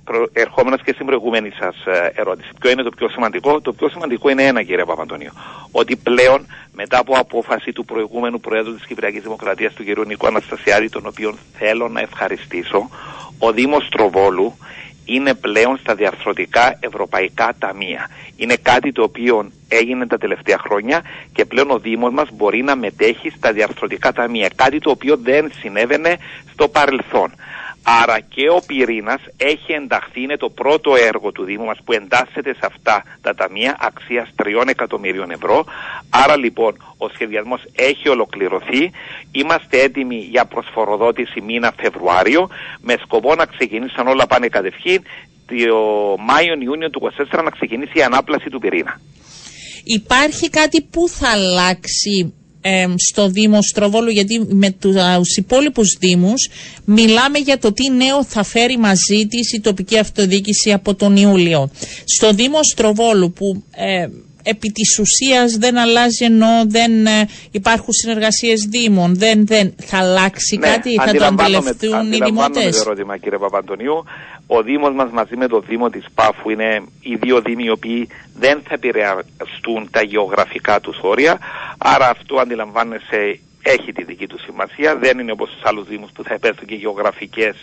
προ- ερχόμενος και στην προηγούμενη σας ε, ερώτηση. Ποιο είναι το πιο σημαντικό; Το πιο σημαντικό είναι ένα κύριε Παπαντονίου. Ότι πλέον μετά από απόφαση του προηγούμενου Προέδρου της Κυπριακής Δημοκρατίας του κ. Νίκο Αναστασιάδη τον οποίο θέλω να ευχαριστήσω ο Δήμος Τροβόλου είναι πλέον στα διαρθρωτικά ευρωπαϊκά ταμεία. Είναι κάτι το οποίο έγινε τα τελευταία χρόνια και πλέον ο Δήμος μας μπορεί να μετέχει στα διαρθρωτικά ταμεία. Κάτι το οποίο δεν συνέβαινε στο παρελθόν. Άρα και ο πυρήνας έχει ενταχθεί, είναι το πρώτο έργο του Δήμου μας που εντάσσεται σε αυτά τα ταμεία αξίας 3 εκατομμυρίων ευρώ. Άρα λοιπόν ο σχεδιασμός έχει ολοκληρωθεί. Είμαστε έτοιμοι για προσφοροδότηση μήνα Φεβρουάριο με σκοπό να ξεκινήσουν όλα πάνε κατευχήν το Μάιο-Ιούνιο του 2024 να ξεκινήσει η ανάπλαση του πυρήνα. Υπάρχει κάτι που θα αλλάξει ε, στο Δήμο Στροβόλου, γιατί με τους υπόλοιπους Δήμους μιλάμε για το τι νέο θα φέρει μαζί της η τοπική αυτοδιοίκηση από τον Ιούλιο. Στο Δήμο Στροβόλου που ε, επί της ουσίας δεν αλλάζει ενώ δεν ε, υπάρχουν συνεργασίες Δήμων, δεν, δεν θα αλλάξει κάτι, θα το αντιλαμβάνομαι- αντιληφθούν οι αντιλαμβάνομαι Δημοτές. το ερώτημα κύριε Παπαντονίου. Ο Δήμος μας μαζί με το Δήμο της Πάφου είναι οι δύο Δήμοι οι οποίοι δεν θα επηρεαστούν τα γεωγραφικά τους όρια. Άρα αυτό αντιλαμβάνεσαι έχει τη δική του σημασία. Δεν είναι όπως στους άλλους Δήμους που θα υπέρθουν και γεωγραφικές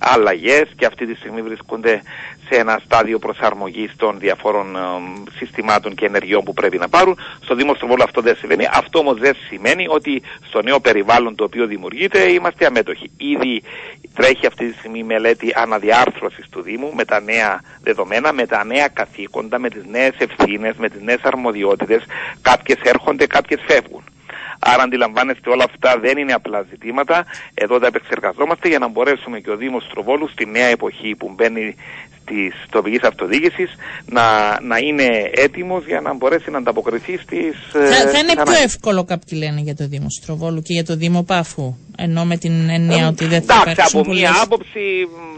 ε, αλλαγές και αυτή τη στιγμή βρίσκονται σε ένα στάδιο προσαρμογής των διαφόρων ε, συστημάτων και ενεργειών που πρέπει να πάρουν. Στο Δήμο Στροβόλου αυτό δεν συμβαίνει. Αυτό όμως δεν σημαίνει ότι στο νέο περιβάλλον το οποίο δημιουργείται είμαστε αμέτωχοι. Ήδη τρέχει αυτή τη στιγμή μελέτη αναδιάρθρωσης του Δήμου με τα νέα δεδομένα, με τα νέα καθήκοντα, με τις νέες ευθύνες, με τις νέες αρμοδιότητες. Κάποιες έρχονται, κάποιες φεύγουν. Άρα αντιλαμβάνεστε όλα αυτά δεν είναι απλά ζητήματα. Εδώ τα επεξεργαζόμαστε για να μπορέσουμε και ο Δήμος Τροβόλου στη νέα εποχή που μπαίνει της τοπικής αυτοδιοίκησης να, να είναι έτοιμος για να μπορέσει να ανταποκριθεί στις Θα, θα είναι πιο εύκολο κάποιοι λένε για το Δήμο Στροβόλου και για το Δήμο Πάφου ενώ με την έννοια ότι δεν θα εντάξει, από μία άποψη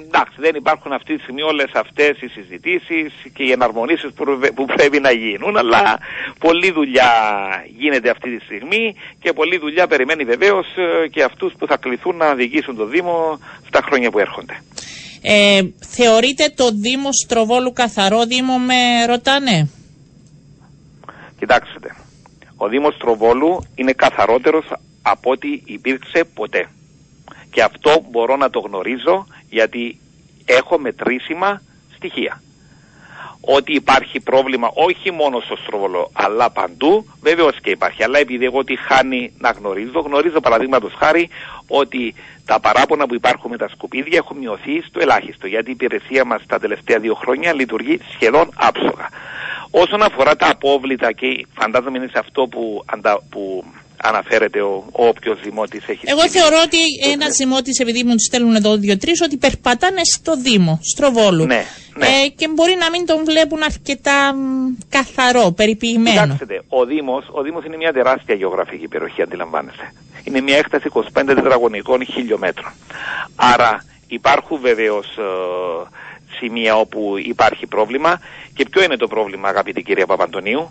εντάξει, δεν υπάρχουν αυτή τη στιγμή όλες αυτές οι συζητήσεις και οι εναρμονίσεις που, που πρέπει να γίνουν αλλά πολλή δουλειά γίνεται αυτή τη στιγμή και πολλή δουλειά περιμένει βεβαίως ε, και αυτούς που θα κληθούν να διοικήσουν το Δήμο στα χρόνια που έρχονται. Ε, θεωρείτε το Δήμο Στροβόλου καθαρό Δήμο με ρωτάνε; Κοιτάξτε, ο Δήμος Στροβόλου είναι καθαρότερος από ό,τι υπήρξε ποτέ. Και αυτό μπορώ να το γνωρίζω γιατί έχω μετρήσιμα στοιχεία. Ότι υπάρχει πρόβλημα όχι μόνο στο Στροβολό αλλά παντού, βεβαίως και υπάρχει. Αλλά επειδή εγώ τη χάνει να γνωρίζω, γνωρίζω παραδείγματος χάρη ότι τα παράπονα που υπάρχουν με τα σκουπίδια έχουν μειωθεί στο ελάχιστο. Γιατί η υπηρεσία μας τα τελευταία δύο χρόνια λειτουργεί σχεδόν άψογα. Όσον αφορά τα απόβλητα και φαντάζομαι είναι σε αυτό που, αντα, που αναφέρεται ο, ο όποιος δημότης έχει Εγώ θεωρώ ότι ένας δημότης, επειδή μου τους στέλνουν εδώ δύο-τρεις, ότι περπατάνε στο Δήμο, Στροβόλου. Ναι, ναι. Ε, και μπορεί να μην τον βλέπουν αρκετά μ, καθαρό, περιποιημένο. Κοιτάξτε, ο Δήμος, ο Δήμος είναι μια τεράστια γεωγραφική περιοχή, αντιλαμβάνεστε. Είναι μια έκταση 25 τετραγωνικών χιλιόμετρων. Άρα υπάρχουν βεβαίως ε, σημεία όπου υπάρχει πρόβλημα. Και ποιο είναι το πρόβλημα, αγαπητή κυρία Παπαντονίου,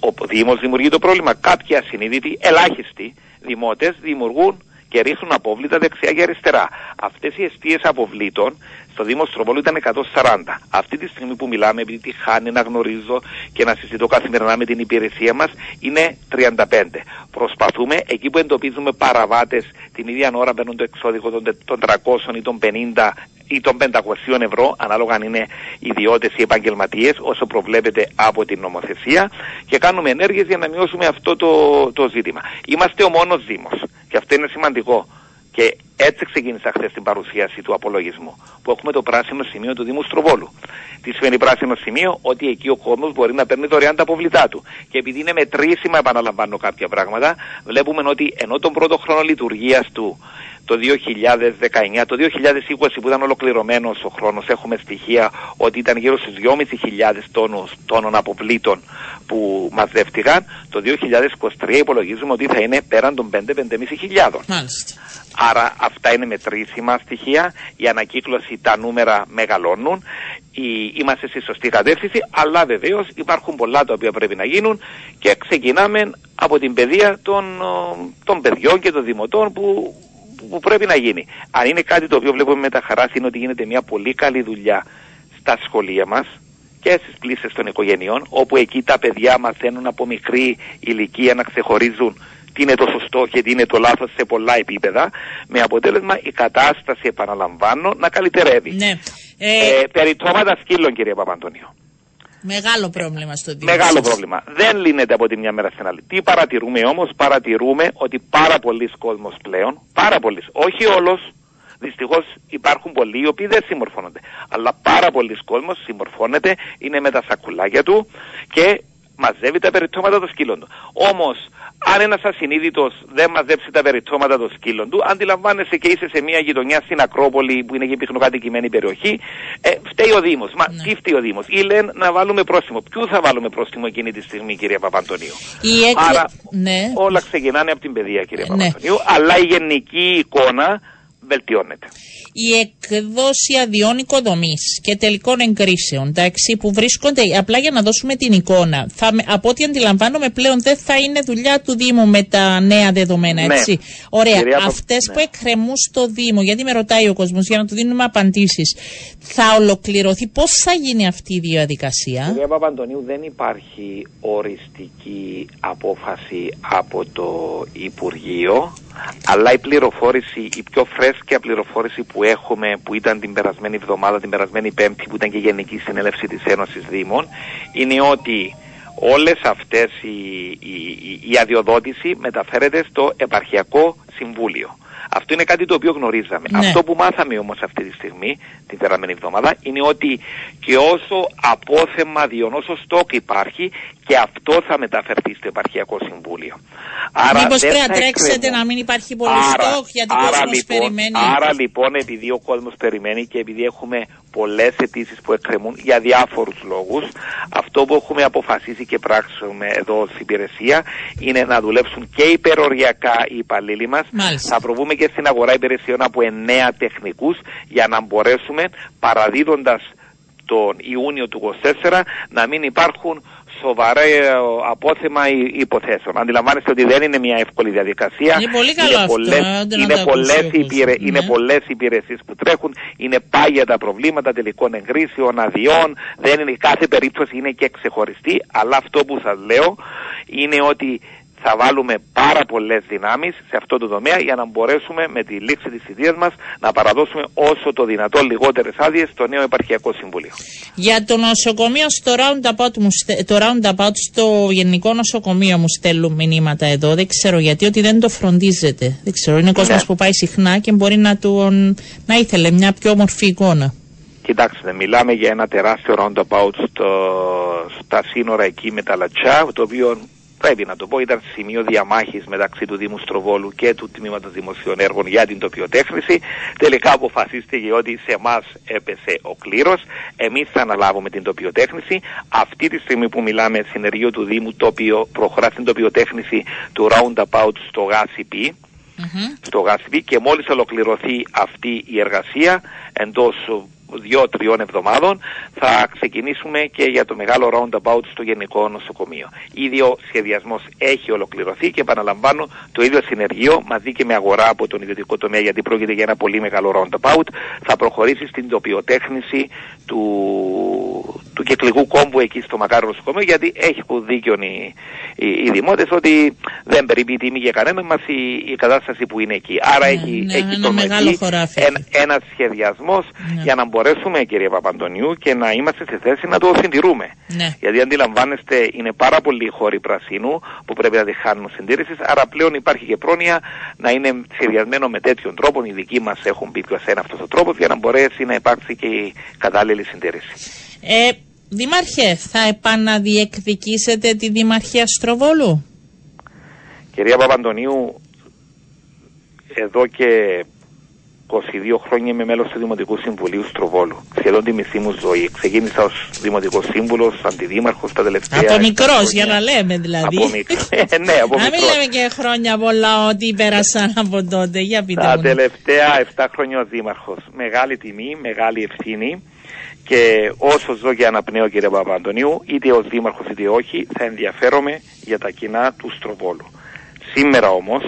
ο Δήμος δημιουργεί το πρόβλημα. Κάποιοι ασυνείδητοι, ελάχιστοι δημότες δημιουργούν και ρίχνουν απόβλητα δεξιά και αριστερά. Αυτές οι αιστείες αποβλήτων στο Δήμο Στροβόλου ήταν 140. Αυτή τη στιγμή που μιλάμε, επειδή τη χάνει να γνωρίζω και να συζητώ καθημερινά με την υπηρεσία μας, είναι 35. Προσπαθούμε, εκεί που εντοπίζουμε παραβάτες την ίδια ώρα παίρνουν το εξώδικο των 300 ή των 50 ή των 500 ευρώ, ανάλογα αν είναι ιδιώτες ή επαγγελματίες, όσο προβλέπεται από την νομοθεσία, και κάνουμε ενέργειες για να μειώσουμε αυτό το, το ζήτημα. Είμαστε ο μόνος Δήμος, και αυτό είναι σημαντικό. Και έτσι ξεκίνησα χθες την παρουσίαση του απολογισμού. Που έχουμε το πράσινο σημείο του Δήμου Στροβόλου. Τι σημαίνει πράσινο σημείο, ότι εκεί ο κόσμος μπορεί να παίρνει δωρεάν τα αποβλητά του. Και επειδή είναι μετρήσιμα, επαναλαμβάνω κάποια πράγματα, βλέπουμε ότι ενώ τον πρώτο χρόνο λειτουργίας του το 2019, το 2020 που ήταν ολοκληρωμένος ο χρόνος έχουμε στοιχεία ότι ήταν γύρω στους 2.500 τόνους, τόνων αποβλήτων που μαζεύτηκαν. Το 2023 υπολογίζουμε ότι θα είναι πέραν των 5-5.500 Άρα αυτά είναι μετρήσιμα στοιχεία, η ανακύκλωση, τα νούμερα μεγαλώνουν, είμαστε στη σωστή κατεύθυνση, αλλά βεβαίως υπάρχουν πολλά τα οποία πρέπει να γίνουν και ξεκινάμε από την παιδεία των, των παιδιών και των δημοτών που που πρέπει να γίνει. Αν είναι κάτι το οποίο βλέπουμε με τα χαράς είναι ότι γίνεται μια πολύ καλή δουλειά στα σχολεία μας και στις πλήσεις των οικογενειών όπου εκεί τα παιδιά μαθαίνουν από μικρή ηλικία να ξεχωρίζουν τι είναι το σωστό και τι είναι το λάθος σε πολλά επίπεδα με αποτέλεσμα η κατάσταση επαναλαμβάνω να καλυτερεύει. Ναι. Ε, ε, περιτώματα σκύλων κύριε Παπαντονίου. Μεγάλο πρόβλημα στο Δήμο. Μεγάλο πρόβλημα. Δεν λύνεται από τη μια μέρα στην άλλη. Τι παρατηρούμε όμως, παρατηρούμε ότι πάρα πολλοί κόσμος πλέον, πάρα πολλοί, όχι όλος, δυστυχώς υπάρχουν πολλοί οι οποίοι δεν συμμορφώνονται. Αλλά πάρα πολλοί κόσμος συμμορφώνεται, είναι με τα σακουλάκια του και μαζεύει τα περιττώματα των σκύλων του. Όμως αν ένας ασυνείδητος δεν μαζέψει τα περιττώματα των σκύλων του, αντιλαμβάνεσαι και είσαι σε μια γειτονιά στην Ακρόπολη που είναι και πυκνοκατοικημένη περιοχή, ε, φταίει ο Δήμος. Μα ναι. τι φταίει ο Δήμος; Ή λένε να βάλουμε πρόστιμο. Ποιου θα βάλουμε πρόστιμο εκείνη τη στιγμή, κυρία Παπαντονίου; Έκλε... Άρα ναι. όλα ξεκινάνε από την παιδεία, κυρία ναι. Παπαντονίου, αλλά η γενική εικόνα βελτιώνεται. Η εκδόση αδειών οικοδομής και τελικών εγκρίσεων, εντάξει, που βρίσκονται, απλά για να δώσουμε την εικόνα, θα, από ό,τι αντιλαμβάνομαι πλέον δεν θα είναι δουλειά του Δήμου με τα νέα δεδομένα, Ναι. έτσι; Ωραία. Κυρία Πα- Αυτές ναι. που εκκρεμούν στο Δήμο, γιατί με ρωτάει ο κόσμος για να του δίνουμε απαντήσεις, θα ολοκληρωθεί; Πώς θα γίνει αυτή η διαδικασία; Κυρία Παπαντονίου, δεν υπάρχει οριστική απόφαση από το Υπουργείο, αλλά η πληροφόρηση, η πιο φρέσκια πληροφόρηση που έχουμε, που ήταν την περασμένη εβδομάδα, την περασμένη Πέμπτη, που ήταν και η Γενική Συνέλευση της Ένωσης Δήμων, είναι ότι όλες αυτές η, η, η- η αδειοδότηση μεταφέρεται στο Επαρχιακό Συμβούλιο. Αυτό είναι κάτι το οποίο γνωρίζαμε. Ναι. Αυτό που μάθαμε όμως αυτή τη στιγμή, την περασμένη εβδομάδα, είναι ότι και όσο απόθεμα διόν, όσο στόκ υπάρχει, και αυτό θα μεταφερθεί στο Επαρχιακό Συμβούλιο. Άρα Μήπως δεν πρέπει να θα τρέξετε εκκρεμούν. να μην υπάρχει πολύ Άρα- στόχ, γιατί ο άρα κόσμος λοιπόν, περιμένει. Άρα λοιπόν, επειδή ο κόσμος περιμένει και επειδή έχουμε πολλές αιτήσεις που εκκρεμούν για διάφορους λόγους, αυτό που έχουμε αποφασίσει και πράξουμε εδώ στην υπηρεσία είναι να δουλέψουν και υπεροριακά οι υπαλλήλοι μας. Μάλιστα. Θα προβούμε και στην αγορά υπηρεσιών από εννέα τεχνικούς για να μπορέσουμε παραδίδοντας τον Ιούνιο του 24 να μην υπάρχουν σοβαρά ε, απόθεμα υ- υποθέσεων. Αντιλαμβάνεστε ότι δεν είναι μια εύκολη διαδικασία. Είναι πολύ καλό αυτό, πολλές, ε, δεν είναι να το πολλές, ακούσει ο κόσμος. υπηρε, είναι Ναι. πολλές υπηρεσίες που τρέχουν, είναι πάγια τα προβλήματα τελικών εγκρίσεων, αδειών, δεν είναι, κάθε περίπτωση είναι και ξεχωριστή, αλλά αυτό που σας λέω είναι ότι θα βάλουμε πάρα πολλές δυνάμεις σε αυτό το τομέα για να μπορέσουμε με τη λήξη της ιδίας μας να παραδώσουμε όσο το δυνατό λιγότερες άδειες στο νέο επαρχιακό συμβούλιο. Για το νοσοκομείο στο roundabout, μου, στε- το roundabout στο γενικό νοσοκομείο μου στέλνουν μηνύματα εδώ. Δεν ξέρω γιατί, ότι δεν το φροντίζετε. Δεν ξέρω, είναι κόσμος Ναι. που πάει συχνά και μπορεί να, του, να ήθελε μια πιο όμορφη εικόνα. Κοιτάξτε, μιλάμε για ένα τεράστιο roundabout στο, στα σύνορα εκεί με τα Λατσά, το οποίο πρέπει να το πω ήταν σημείο διαμάχης μεταξύ του Δήμου Στροβόλου και του Τμήματος Δημοσίων Έργων για την τοπιοτέχνηση. Τελικά αποφασίστηκε ότι σε εμάς έπεσε ο κλήρος. Εμείς θα αναλάβουμε την τοπιοτέχνηση. Αυτή τη στιγμή που μιλάμε συνεργείο του Δήμου, το οποίο προχωρά στην τοπιοτέχνηση του roundabout στο ΓΑΣΙΠΗ, Μμμ. στο ΓΑΣΠΗ και μόλις ολοκληρωθεί αυτή η εργασία εντός δύο-τριών εβδομάδων θα ξεκινήσουμε και για το μεγάλο roundabout στο Γενικό Νοσοκομείο. Ήδη ο σχεδιασμός έχει ολοκληρωθεί και επαναλαμβάνω το ίδιο συνεργείο μαζί και με αγορά από τον ιδιωτικό τομέα γιατί πρόκειται για ένα πολύ μεγάλο roundabout θα προχωρήσει στην τοπιοτέχνηση του, του κεκλικού κόμβου εκεί στο Μακάρο Νοσοκομείο γιατί έχουν δίκιο οι, οι, οι δημότες ότι δεν περιπεί τιμή για κανέναν μας η, η κατάσταση που είναι εκεί. Άρα Ναι, έχει, ναι, έχει ένα τον μεγάλο εκεί χωράφι. ένα, ένας σχεδιασμός Ναι. για να μπορέσουμε κύριε Παπαντονιού και να είμαστε σε θέση να το συντηρούμε. Ναι. Γιατί αντιλαμβάνεστε είναι πάρα πολλοί χώροι πρασίνου που πρέπει να τη χάνουν συντήρησης άρα πλέον υπάρχει και πρόνοια να είναι σχεδιασμένο με τέτοιον τρόπο. Οι δικοί μας έχουν πει ποιος είναι αυτός ο τρόπος για να μπορέσει να υπάρξει και η κατάλληλη συντήρηση. Ε, Δήμαρχε, θα επαναδιεκδικήσετε τη Δημαρχία Στροβόλου; Κυρία Παπαντονίου, εδώ και 22 χρόνια είμαι μέλος του Δημοτικού Συμβουλίου Στροβόλου. Σχεδόν τη μισή μου ζωή. Ξεκίνησα ως Δημοτικός Σύμβουλος, Αντιδήμαρχος τα τελευταία... Από 7 μικρός, χρόνια. για να λέμε δηλαδή. Από μικρός. Ε, ναι, από να μην μικρός. λέμε και χρόνια πολλά ότι πέρασαν από τότε. Για πείτε Τα μου. τελευταία 7 χρόνια ως Δήμαρχος. Μεγάλη τιμή, μεγάλη ευθύνη και όσο ζω και αναπνέω κύριε Παπαντονίου, είτε ως Δήμαρχος είτε όχι, θα ενδιαφέρομαι για τα κοινά του Στροβόλου. Σήμερα όμως,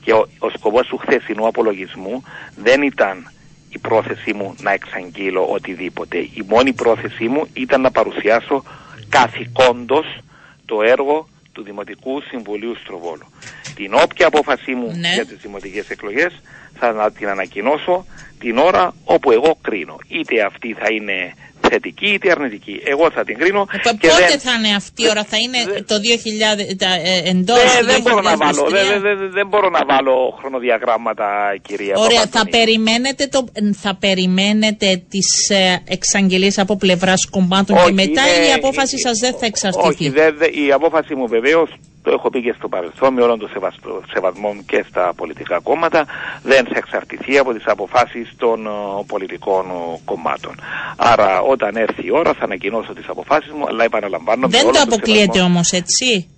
και ο, ο σκοπός του χθεσινού απολογισμού δεν ήταν η πρόθεσή μου να εξαγγείλω οτιδήποτε. Η μόνη πρόθεσή μου ήταν να παρουσιάσω καθηκόντως το έργο του Δημοτικού Συμβουλίου Στροβόλου. Την όποια απόφασή μου Ναι. για τις δημοτικές εκλογές θα να την ανακοινώσω την ώρα όπου εγώ κρίνω. Είτε αυτή θα είναι θετική είτε αρνητική. Εγώ θα την κρίνω Ε, και πότε δεν... θα είναι αυτή η ώρα, θα είναι δεν- το 2000, τα, ε, εντός Δεν, του δεν μπορώ να βάλω, 2023? δεν, δεν- δεν μπορώ να βάλω χρονοδιαγράμματα κυρία Ωραία, θα Παπαντονίου. περιμένετε, το, θα περιμένετε τις ε, εξαγγελίες από πλευράς κομμάτων και Όχι, μετά είναι- ή η απόφαση σας δεν θα εξαρτηθεί; Όχι, δεν- δεν- η απόφαση μου βεβαίως, το έχω πει και στο παρελθόν, με όλον τον σεβαστό- σεβασμό μου και στα πολιτικά κόμματα, δεν θα εξαρτηθεί από τις αποφάσεις των ε, πολιτικών ε, κομμάτων. Άρα όταν έρθει η ώρα θα ανακοινώσω τις αποφάσεις μου, αλλά επαναλαμβάνω... με δεν όλο το τον αποκλείεται σεβασμό- όμως, έτσι;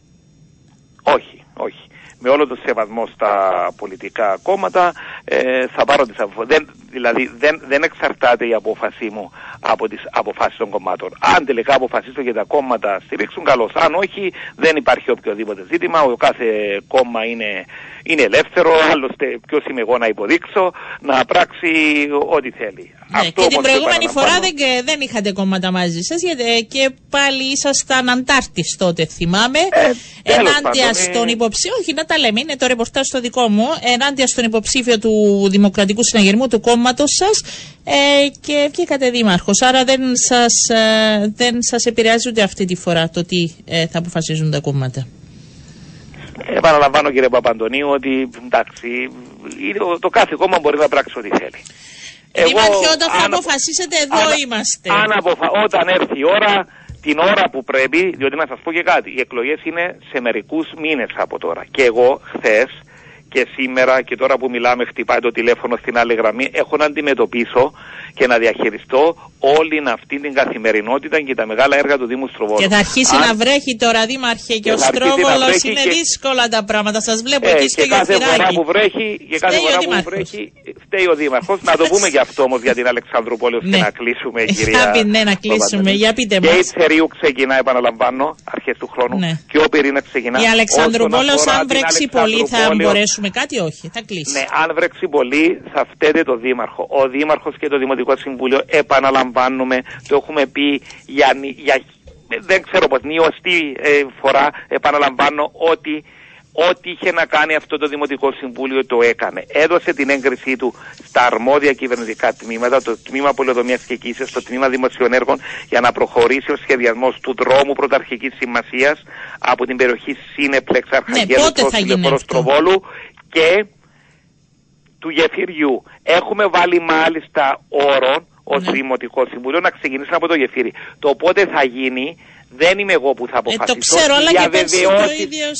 όχι, όχι. Με όλο το σεβασμό στα πολιτικά κόμματα, ε, θα πάρω τις αποφάσεις. Δηλαδή δεν, δεν εξαρτάται η απόφασή μου από τις αποφάσεις των κομμάτων. Αν τελικά αποφασίσω και τα κόμματα στηρίξουν, καλώς. Αν όχι, δεν υπάρχει οποιοδήποτε ζήτημα. Ο κάθε κόμμα είναι, είναι ελεύθερο. Άλλωστε, ποιος είμαι εγώ να υποδείξω, να πράξει ό,τι θέλει. Ναι, Αυτό και την προηγούμενη φορά δεν, δεν είχατε κόμματα μαζί σας γιατί, και πάλι ήσασταν αντάρτης τότε θυμάμαι ε, ενάντια στον υποψήφιο, όχι να τα λέμε είναι το ρεπορτάζ στο δικό μου ενάντια στον υποψήφιο του Δημοκρατικού Συναγερμού του κόμματος σας ε, και βγήκατε δήμαρχος άρα δεν σας, ε, δεν σας επηρεάζει ούτε αυτή τη φορά το τι ε, θα αποφασίζουν τα κόμματα. Επαναλαμβάνω κύριε Παπαντονίου ότι εντάξει, το κάθε κόμμα μπορεί να πράξει ό,τι θέλει. Εγώ, Δήμαρχε, όταν θα αποφασίσετε, εδώ αν, είμαστε. Αν αποφα... Όταν έρθει η ώρα, την ώρα που πρέπει, διότι να σας πω και κάτι, οι εκλογές είναι σε μερικούς μήνες από τώρα. Και εγώ χθες και σήμερα και τώρα που μιλάμε χτυπάει το τηλέφωνο στην άλλη γραμμή έχω να αντιμετωπίσω και να διαχειριστώ όλη αυτή την καθημερινότητα και τα μεγάλα έργα του Δήμου Στροβόλου. Και θα αρχίσει Αν... να βρέχει τώρα Δήμαρχε και, και ο Στρόβολος είναι και... δύσκολα τα πράγματα. Σας βλέπω ε, εκεί στο και κάθε φορά που βρέχει, και κάθε φορά που βρέχει φταίει ο Δήμαρχος. να το πούμε και αυτό όμως για την Αλεξανδρούπολη ώστε ναι. να κλείσουμε κυρία. Για ναι, να κλείσουμε. Για πείτε μας. Και η Τσερίου ξεκινά επαναλαμβάνω αρχές του χρόνου ναι. και ο Πυρήνας ξεκινά. Η Αλεξανδρούπολος αν βρέξει πολύ θα μπορέσουμε κάτι; Όχι. Θα κλείσει. Ναι, αν βρέξει πολύ θα φταίτε το Δήμαρχο. Ο Δήμαρχος και το Δημοτικό Συμβούλιο επαναλαμβάνουμε, το έχουμε πει για, για δεν ξέρω πώς, νιωστή ε, φορά επαναλαμβάνω ότι Ό,τι είχε να κάνει αυτό το Δημοτικό Συμβούλιο το έκανε. Έδωσε την έγκρισή του στα αρμόδια κυβερνητικά τμήματα, το τμήμα πολεοδομίας και Κίσης, το τμήμα δημοσίων έργων, για να προχωρήσει ο σχεδιασμός του δρόμου πρωταρχικής σημασίας από την περιοχή Σύνεπλεξ Αρχαγγέλου ναι, προς Τροβόλου και του γεφυριού. Έχουμε βάλει μάλιστα όρο ω ναι. Δημοτικός Συμβούλιο να ξεκινήσουμε από το γεφύρι. Το πότε θα γίνει δεν είμαι εγώ που θα αποφασίσω. Ε, το ξέρω, αλλά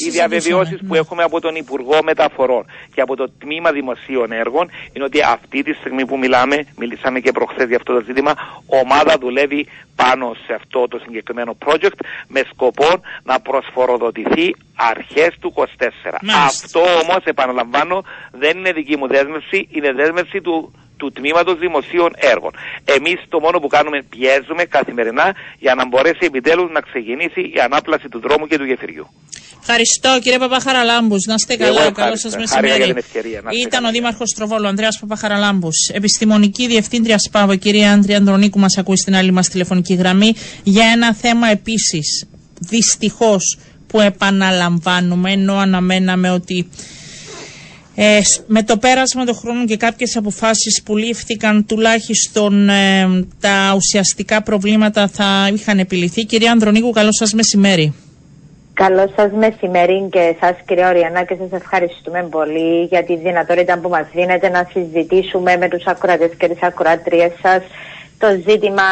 οι διαβεβαιώσεις που ναι. έχουμε από τον Υπουργό Μεταφορών και από το Τμήμα Δημοσίων Έργων είναι ότι αυτή τη στιγμή που μιλάμε, μιλήσαμε και προχθές για αυτό το ζήτημα, ομάδα δουλεύει πάνω σε αυτό το συγκεκριμένο project με σκοπό να προσφοροδοτηθεί αρχές του 24. Αυτό όμως επαναλαμβάνω δεν είναι δική μου δέσμευση, είναι δέσμευση του του Τμήματος Δημοσίων Έργων. Εμείς το μόνο που κάνουμε πιέζουμε καθημερινά για να μπορέσει επιτέλους να ξεκινήσει η ανάπλαση του δρόμου και του γεφυριού. Ευχαριστώ κύριε Παπαχαραλάμπους. Να είστε καλά. Καλό σας μεσημέρι. Ήταν ο Δήμαρχος Τροβόλου, Ανδρέας Παπαχαραλάμπους. Επιστημονική Διευθύντρια ΣΠΑΒΟ, κυρία Άντρια Ανδρονίκου, μας ακούει στην άλλη μας τηλεφωνική γραμμή για ένα θέμα επίσης. Δυστυχώς που επαναλαμβάνουμε, ενώ αναμέναμε ότι ε, με το πέρασμα των χρόνων και κάποιες αποφάσεις που λήφθηκαν τουλάχιστον ε, τα ουσιαστικά προβλήματα θα είχαν επιληθεί. Κυρία Ανδρονίκου, καλό σας μεσημέρι. Καλό σας μεσημέρι και εσά, κύριε Οριανά, και σας ευχαριστούμε πολύ για τη δυνατότητα που μας δίνετε να συζητήσουμε με τους ακροατές και τις ακροατρίε σας το ζήτημα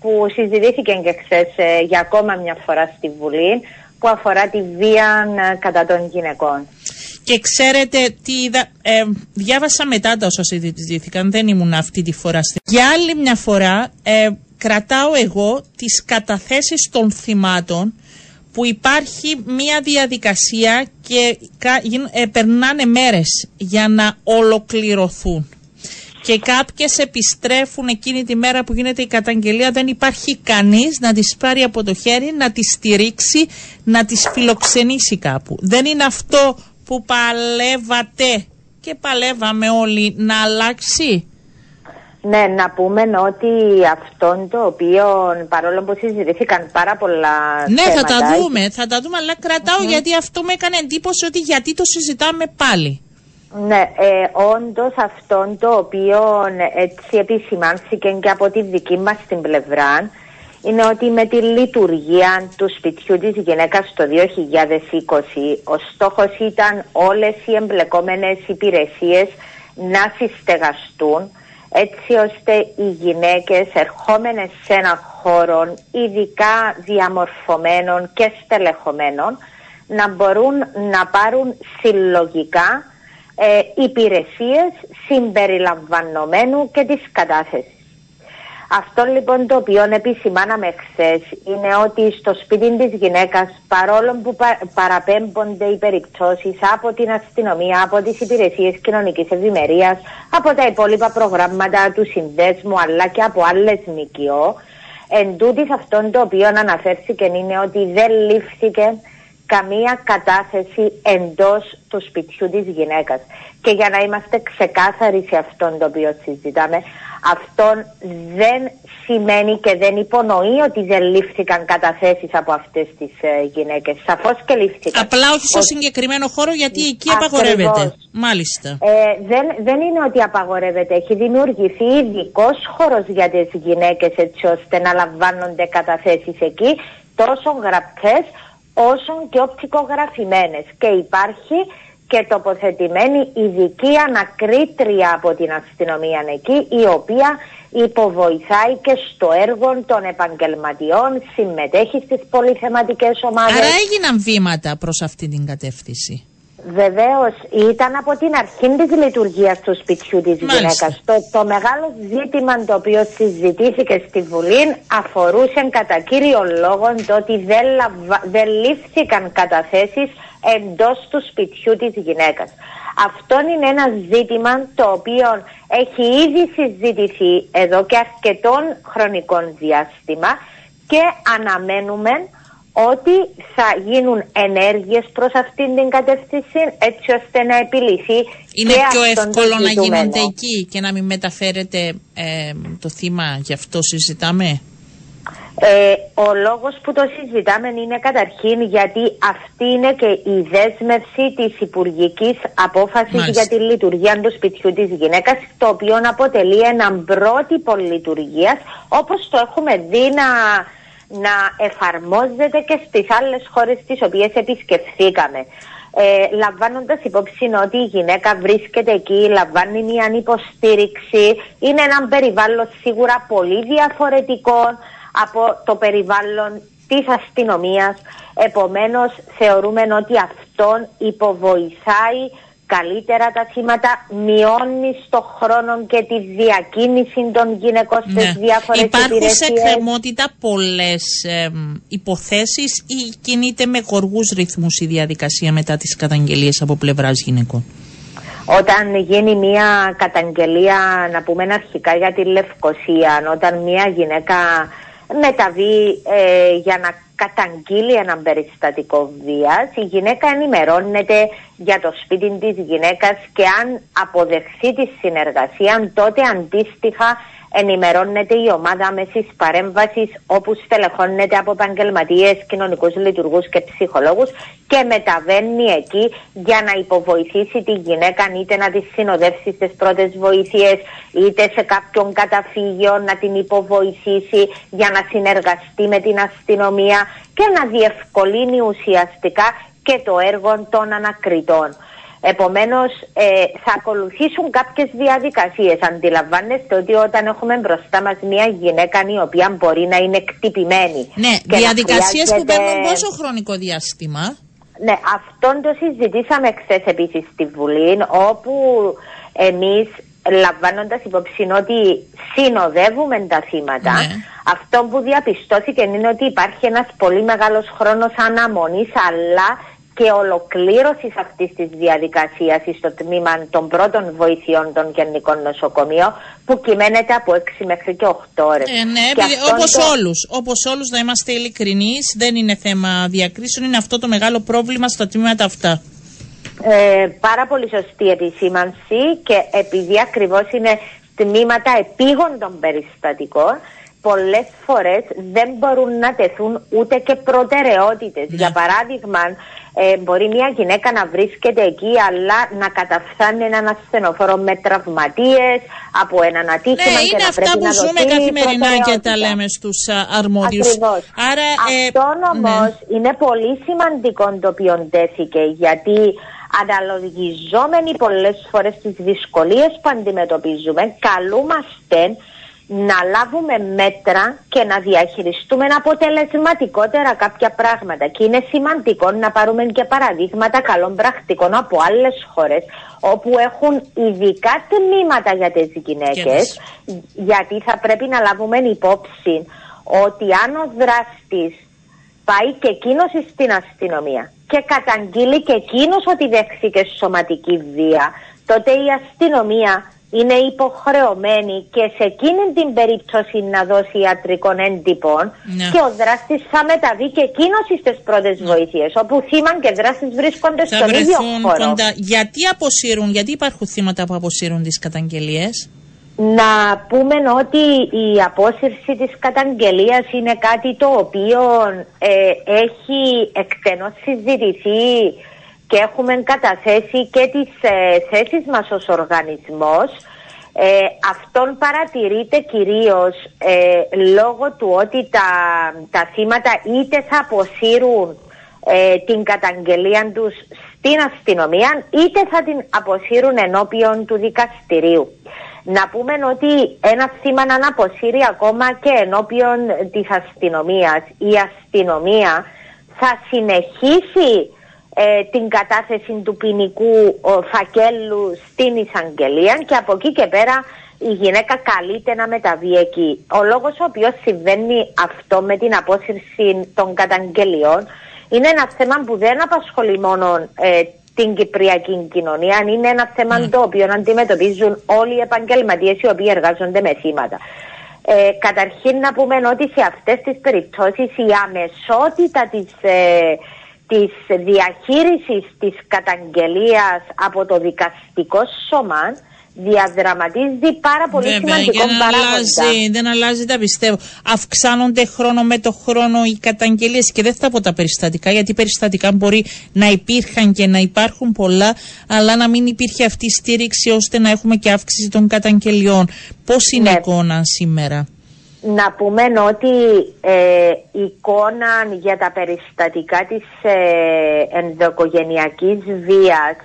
που συζητήθηκε και χθες ε, για ακόμα μια φορά στη Βουλή, που αφορά τη βία ε, κατά των γυναικών. Και ξέρετε τι είδα, ε, διάβασα μετά τα όσα συζητήθηκαν, δεν ήμουν αυτή τη φορά. Για άλλη μια φορά ε, κρατάω εγώ τις καταθέσεις των θυμάτων που υπάρχει μια διαδικασία και ε, περνάνε μέρες για να ολοκληρωθούν και κάποιες επιστρέφουν εκείνη τη μέρα που γίνεται η καταγγελία δεν υπάρχει κανείς να τις πάρει από το χέρι, να τις στηρίξει, να τις φιλοξενήσει κάπου. Δεν είναι αυτό που παλεύατε και παλεύαμε όλοι να αλλάξει; Ναι, να πούμε ότι αυτό το οποίο παρόλο που συζητήθηκαν πάρα πολλά Ναι, θα τα δούμε, θα τα δούμε, αλλά γιατί αυτό μου έκανε εντύπωση ότι γιατί το συζητάμε πάλι. Ναι, ε, όντως αυτό το οποίο έτσι επισημάνθηκε και από τη δική μας την πλευρά είναι ότι με τη λειτουργία του σπιτιού της γυναίκας το 2020 ο στόχος ήταν όλες οι εμπλεκόμενες υπηρεσίες να συστεγαστούν έτσι ώστε οι γυναίκες ερχόμενες σε ένα χώρο ειδικά διαμορφωμένων και στελεχωμένων να μπορούν να πάρουν συλλογικά ε, υπηρεσίες συμπεριλαμβανομένου και της κατάθεσης. Αυτό λοιπόν το οποίο επισημάναμε χθες είναι ότι στο σπίτι της γυναίκας, παρόλο που παραπέμπονται οι περιπτώσεις από την αστυνομία, από τις υπηρεσίες κοινωνικής ευημερίας, από τα υπόλοιπα προγράμματα του συνδέσμου αλλά και από άλλες ΜΚΟ, εν τούτης αυτόν το οποίο αναφέρθηκε είναι ότι δεν λήφθηκε καμία κατάθεση εντός του σπιτιού της γυναίκας. Και για να είμαστε ξεκάθαροι σε αυτόν το οποίο συζητάμε, αυτό δεν σημαίνει και δεν υπονοεί ότι δεν λήφθηκαν καταθέσεις από αυτές τις ε, γυναίκες. Σαφώς και λήφθηκαν. Απλά όχι στο συγκεκριμένο χώρο, γιατί εκεί απαγορεύεται. Μάλιστα. Ε, δεν, δεν είναι ότι απαγορεύεται. Έχει δημιουργηθεί ειδικό χώρος για τις γυναίκες, έτσι ώστε να λαμβάνονται καταθέσεις εκεί, τόσο γραπτές όσο και οπτικογραφημένες. Και υπάρχει και τοποθετημένη ειδική ανακρίτρια από την αστυνομία εκεί η οποία υποβοηθάει και στο έργο των επαγγελματιών, συμμετέχει στις πολυθεματικές ομάδες. Άρα έγιναν βήματα προς αυτή την κατεύθυνση. Βεβαίως, ήταν από την αρχή της λειτουργίας του σπιτιού της γυναίκας. Το, το μεγάλο ζήτημα το οποίο συζητήθηκε στη Βουλή αφορούσε κατά κύριο λόγο το ότι δεν, δεν λήφθηκαν καταθέσεις εντός του σπιτιού της γυναίκας. Αυτό είναι ένα ζήτημα το οποίο έχει ήδη συζητηθεί εδώ και αρκετών χρονικών διάστημα και αναμένουμε ότι θα γίνουν ενέργειες προς αυτήν την κατεύθυνση έτσι ώστε να επιληθεί Είναι πιο εύκολο να γίνονται εκεί και να μην μεταφέρετε ε, το θύμα, γι' αυτό συζητάμε; Ε, ο λόγος που το συζητάμε είναι καταρχήν γιατί αυτή είναι και η δέσμευση της υπουργικής απόφασης για τη λειτουργία του σπιτιού της γυναίκας το οποίο αποτελεί έναν πρότυπο λειτουργίας όπως το έχουμε δει να, να εφαρμόζεται και στις άλλες χώρες τις οποίες επισκεφθήκαμε. Ε, λαμβάνοντας υπόψη ότι η γυναίκα βρίσκεται εκεί, λαμβάνει μια υποστήριξη, είναι ένα περιβάλλον σίγουρα πολύ διαφορετικό από το περιβάλλον της αστυνομίας. Επομένως θεωρούμε ότι αυτόν υποβοηθάει καλύτερα τα θύματα, μειώνεις στο χρόνο και τη διακίνηση των γυναικών ναι. στις διάφορες Υπάρχουν υπηρεσίες. σε κρεμότητα πολλές ε, υποθέσεις ή κινείται με γοργούς ρυθμούς η διαδικασία μετά τις καταγγελίες από πλευράς γυναικών; Όταν γίνει μια καταγγελία, να πούμε αρχικά για τη Λευκοσία, όταν μια γυναίκα μεταβεί ε, για να καταγγείλει έναν περιστατικό βίας. Η γυναίκα ενημερώνεται για το σπίτι της γυναίκας και αν αποδεχθεί τη συνεργασία τότε αντίστοιχα ενημερώνεται η ομάδα μέση παρέμβασης όπου στελεχώνεται από επαγγελματίες, κοινωνικούς λειτουργούς και ψυχολόγους και μεταβαίνει εκεί για να υποβοηθήσει τη γυναίκα είτε να της συνοδεύσει στις πρώτες βοήθειες είτε σε κάποιον καταφύγιο να την υποβοηθήσει για να συνεργαστεί με την αστυνομία και να διευκολύνει ουσιαστικά και το έργο των ανακριτών. Επομένως ε, θα ακολουθήσουν κάποιες διαδικασίες. Αντιλαμβάνεστε ότι όταν έχουμε μπροστά μας μια γυναίκα η οποία μπορεί να είναι εκτυπημένη. Ναι, διαδικασίες που παίρνουν πόσο χρονικό διάστημα; Ναι, αυτόν το συζητήσαμε χθες επίσης στη Βουλή, όπου εμείς λαμβάνοντας υπόψη ότι συνοδεύουμε τα θύματα, ναι. αυτό που διαπιστώθηκε είναι ότι υπάρχει ένας πολύ μεγάλος χρόνος αναμονής, αλλά και ολοκλήρωσης αυτής της διαδικασίας στο τμήμα των πρώτων βοηθειών των γενικών νοσοκομείων που κυμαίνεται από 6 μέχρι και 8 ώρες. Ε, ναι, όπως το... όλους. Όπως όλους, να είμαστε ειλικρινεί, δεν είναι θέμα διακρίσεων, είναι αυτό το μεγάλο πρόβλημα στα τμήματα αυτά. Ε, πάρα πολύ σωστή επισήμανση και επειδή ακριβώς είναι τμήματα επίγοντων περιστατικών, πολλές φορές δεν μπορούν να τεθούν ούτε και προτεραιότητες. Ναι. Για παράδειγμα, ε, μπορεί μια γυναίκα να βρίσκεται εκεί αλλά να καταφθάνει έναν ασθενοφόρο με τραυματίες από έναν ατύχημα ναι, και να πρέπει που να ζούμε καθημερινά και τα λέμε στους αρμόδιους. Άρα, ε, Αυτό όμως ναι. είναι πολύ σημαντικό το οποίο τέθηκε γιατί αναλογιζόμενοι πολλές φορές τις δυσκολίες που αντιμετωπίζουμε καλούμαστε να λάβουμε μέτρα και να διαχειριστούμε αποτελεσματικότερα κάποια πράγματα. Και είναι σημαντικό να πάρουμε και παραδείγματα καλών πρακτικών από άλλες χώρες όπου έχουν ειδικά τμήματα για τις γυναίκες γιατί θα πρέπει να λάβουμε υπόψη ότι αν ο δράστης πάει και εκείνος στην αστυνομία και καταγγείλει και εκείνος ότι δέχθηκε σωματική βία τότε η αστυνομία είναι υποχρεωμένη και σε εκείνη την περίπτωση να δώσει ιατρικών έντυπων ναι. και ο δράστης θα μεταβεί και εκείνος στις πρώτες ναι. βοήθειες, όπου θύμα και δράστης βρίσκονται θα στον ίδιο χώρο. Κοντά. Γιατί αποσύρουν, γιατί υπάρχουν θύματα που αποσύρουν τις καταγγελίες; Να πούμε ότι η απόσυρση της καταγγελίας είναι κάτι το οποίο ε, έχει εκτενώς συζητηθεί και έχουμε καταθέσει και τις ε, θέσεις μας ως οργανισμός. Ε, αυτόν παρατηρείται κυρίως ε, λόγω του ότι τα, τα θύματα είτε θα αποσύρουν ε, την καταγγελία τους στην αστυνομία είτε θα την αποσύρουν ενώπιον του δικαστηρίου. Να πούμε ότι ένα θύμα να αποσύρει ακόμα και ενώπιον της αστυνομίας η αστυνομία θα συνεχίσει ε, την κατάθεση του ποινικού φακέλου στην εισαγγελία και από εκεί και πέρα η γυναίκα καλείται να μεταβεί εκεί. Ο λόγος ο οποίος συμβαίνει αυτό με την απόσυρση των καταγγελιών είναι ένα θέμα που δεν απασχολεί μόνο ε, την κυπριακή κοινωνία, είναι ένα θέμα mm. το οποίο αντιμετωπίζουν όλοι οι επαγγελματίες οι οποίοι εργάζονται με θύματα. Ε, καταρχήν να πούμε ότι σε αυτές τις περιπτώσεις η αμεσότητα της ε, της διαχείρισης της καταγγελίας από το δικαστικό σώμα διαδραματίζει πάρα πολύ Βέβαια, σημαντικό δεν Αλλάζει, δεν αλλάζει τα πιστεύω. Αυξάνονται χρόνο με το χρόνο οι καταγγελίες και δεν θα πω τα περιστατικά γιατί περιστατικά μπορεί να υπήρχαν και να υπάρχουν πολλά αλλά να μην υπήρχε αυτή η στήριξη ώστε να έχουμε και αύξηση των καταγγελιών. Πώς είναι η ναι. εικόνα σήμερα; Να πούμε ότι ε, η εικόνα για τα περιστατικά της ε, ενδοκογενειακής βίας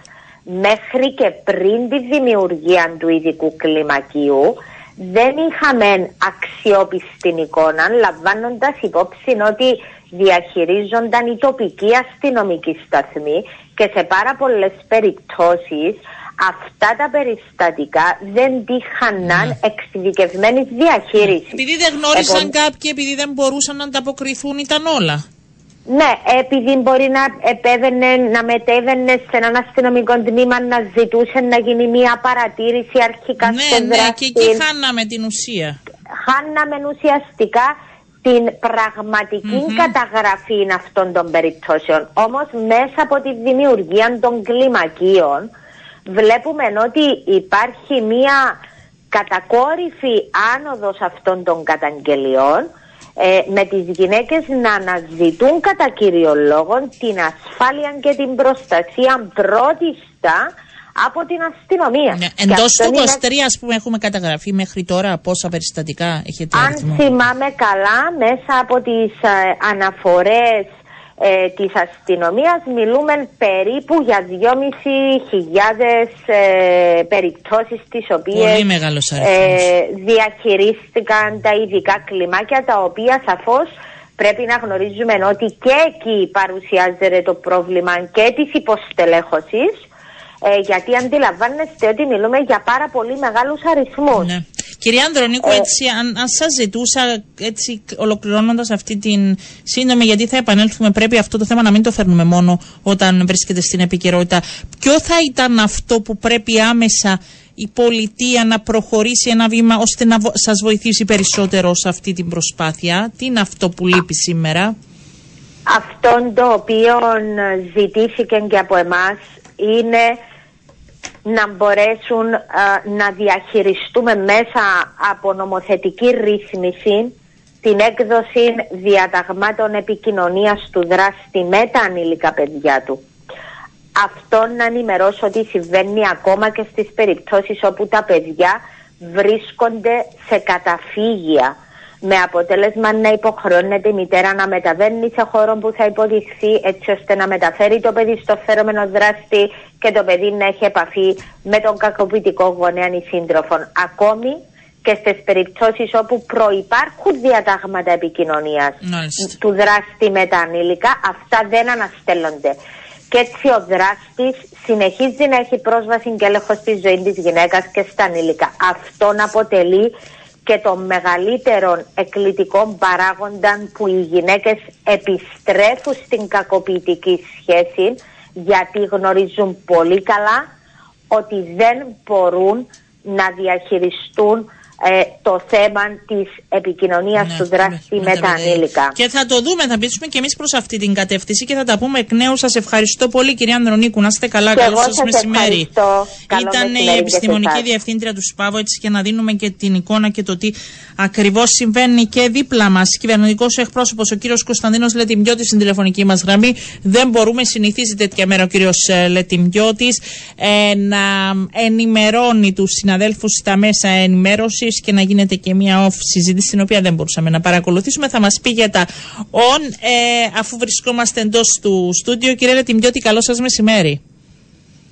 μέχρι και πριν τη δημιουργία του ειδικού κλιμακίου δεν είχαμε αξιόπιστη εικόνα λαμβάνοντας υπόψη ότι διαχειρίζονταν οι τοπικοί αστυνομικοί σταθμοί και σε πάρα πολλές περιπτώσεις αυτά τα περιστατικά δεν τύχαναν ναι. εξειδικευμένης διαχείρισης. Επειδή δεν γνώρισαν Επο... κάποιοι, επειδή δεν μπορούσαν να ανταποκριθούν, ήταν όλα. Ναι, επειδή μπορεί να επέβαινε, να μετέβαινε σε έναν αστυνομικό τμήμα να ζητούσε να γίνει μια παρατήρηση αρχικά ναι, στο Ναι, και εκεί χάναμε την ουσία. Χάναμε ουσιαστικά την πραγματικη καταγραφή αυτών των περιπτώσεων. Όμως μέσα από τη δημιουργία των κλιμακίων βλέπουμε ότι υπάρχει μία κατακόρυφη άνοδος αυτών των καταγγελιών ε, με τις γυναίκες να αναζητούν κατά κύριο λόγο την ασφάλεια και την προστασία πρώτιστα από την αστυνομία. Ναι, Εντός του 23, α πούμε, έχουμε καταγραφεί μέχρι τώρα πόσα περιστατικά έχετε Αν θυμάμαι καλά, μέσα από τις ε, αναφορές ε, της αστυνομίας μιλούμε περίπου για 2.500 ε, περιπτώσεις τις οποίες ε, διαχειρίστηκαν τα ειδικά κλιμάκια τα οποία σαφώς πρέπει να γνωρίζουμε ότι και εκεί παρουσιάζεται το πρόβλημα και της υποστελέχωσης ε, γιατί αντιλαμβάνεστε ότι μιλούμε για πάρα πολύ μεγάλους αριθμούς. Ναι. Κυρία Ανδρονίκου, ε, έτσι, αν, αν σας ζητούσα, έτσι ολοκληρώνοντας αυτή την σύντομη, γιατί θα επανέλθουμε, πρέπει αυτό το θέμα να μην το φέρνουμε μόνο όταν βρίσκεται στην επικαιρότητα. Ποιο θα ήταν αυτό που πρέπει άμεσα η πολιτεία να προχωρήσει ένα βήμα ώστε να σας βοηθήσει περισσότερο σε αυτή την προσπάθεια; Τι είναι αυτό που λείπει σήμερα; Αυτό το οποίο ζητήθηκε και από εμάς είναι να μπορέσουν να διαχειριστούμε μέσα από νομοθετική ρύθμιση την έκδοση διαταγμάτων επικοινωνίας του δράστη με τα ανήλικα παιδιά του. Αυτό να ενημερώσω ότι συμβαίνει ακόμα και στις περιπτώσεις όπου τα παιδιά βρίσκονται σε καταφύγια με αποτέλεσμα να υποχρεώνεται η μητέρα να μεταβαίνει σε χώρο που θα υποδειχθεί έτσι ώστε να μεταφέρει το παιδί στο φέρομενο δράστη και το παιδί να έχει επαφή με τον κακοποιητικό γονέα ή σύντροφο. Ακόμη και στις περιπτώσεις όπου προϋπάρχουν διατάγματα επικοινωνίας του δράστη με τα ανήλικα, αυτά δεν αναστέλλονται. Και έτσι ο δράστης συνεχίζει να έχει πρόσβαση και έλεγχο στη ζωή της γυναίκας και στα ανήλικα. Αυτόν αποτελεί και το μεγαλύτερο εκκλητικό παράγοντα που οι γυναίκες επιστρέφουν στην κακοποιητική σχέση γιατί γνωρίζουν πολύ καλά ότι δεν μπορούν να διαχειριστούν ε, το θέμα της επικοινωνίας ναι, του δράστη με, τα ανήλικα. Και θα το δούμε, θα πείσουμε και εμείς προς αυτή την κατεύθυνση και θα τα πούμε εκ νέου. Σας ευχαριστώ πολύ, κυρία Ανδρονίκου. Να είστε καλά. Καλό σας μεσημέρι. Ήταν η επιστημονική διευθύντρια του ΣΠΑΒΟ, έτσι και να δίνουμε και την εικόνα και το τι ακριβώς συμβαίνει και δίπλα μας. Κυβερνητικός εκπρόσωπος, ο κύριος Κωνσταντίνος Λετιμπιώτη, στην τηλεφωνική μας γραμμή. Δεν μπορούμε, συνηθίζει τέτοια μέρα ο κύριος ε, Λετιμπιώτη, ε, να ενημερώνει τους συναδέλφους στα μέσα ενημέρωσης και να γίνεται και μια off συζήτηση την οποία δεν μπορούσαμε να παρακολουθήσουμε. Θα μας πει για τα on ε, αφού βρισκόμαστε εντός του στούντιο. Κύριε Λετιμιώτη, καλό σας μεσημέρι.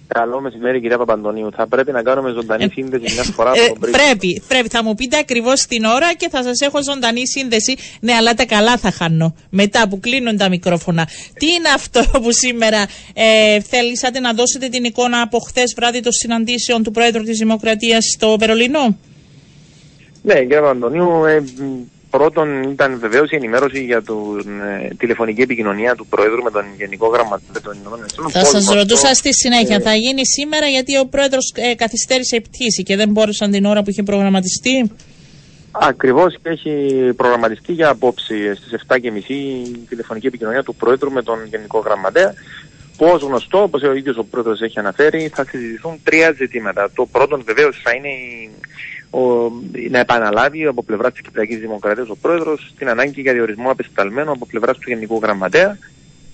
Καλό μεσημέρι, κυρία Παπαντονίου. Θα πρέπει να κάνουμε ζωντανή ε, σύνδεση μια φορά ε, από Πρέπει, πρέπει. Θα μου πείτε ακριβώς την ώρα και θα σας έχω ζωντανή σύνδεση. Ναι, αλλά τα καλά θα χάνω. Μετά που κλείνουν τα μικρόφωνα. Τι είναι αυτό που σήμερα ε, θέλησατε να δώσετε την εικόνα από χθες βράδυ των συναντήσεων του Πρόεδρου της Δημοκρατίας στο Βερολίνο; Ναι, κύριε Παπαντονίου, ε, πρώτον ήταν βεβαίως η ενημέρωση για την ε, τηλεφωνική επικοινωνία του Πρόεδρου με τον Γενικό Γραμματέα των Ηνωμένων Εθνών. Θα σας ρωτούσα στη συνέχεια, ε, θα γίνει σήμερα γιατί ο Πρόεδρος ε, καθυστέρησε η πτήση και δεν μπόρεσαν την ώρα που είχε προγραμματιστεί; Ακριβώς και έχει προγραμματιστεί για απόψη στις 7.30 η τηλεφωνική επικοινωνία του Πρόεδρου με τον Γενικό Γραμματέα. Πώς γνωστό, όπως ο ίδιος ο Πρόεδρος έχει αναφέρει, θα συζητηθούν τρία ζητήματα. Το πρώτο βεβαίως θα είναι η ο, να επαναλάβει από πλευρά της Κυπριακής Δημοκρατίας ο πρόεδρος την ανάγκη για διορισμό απεσταλμένου από πλευρά του Γενικού Γραμματέα.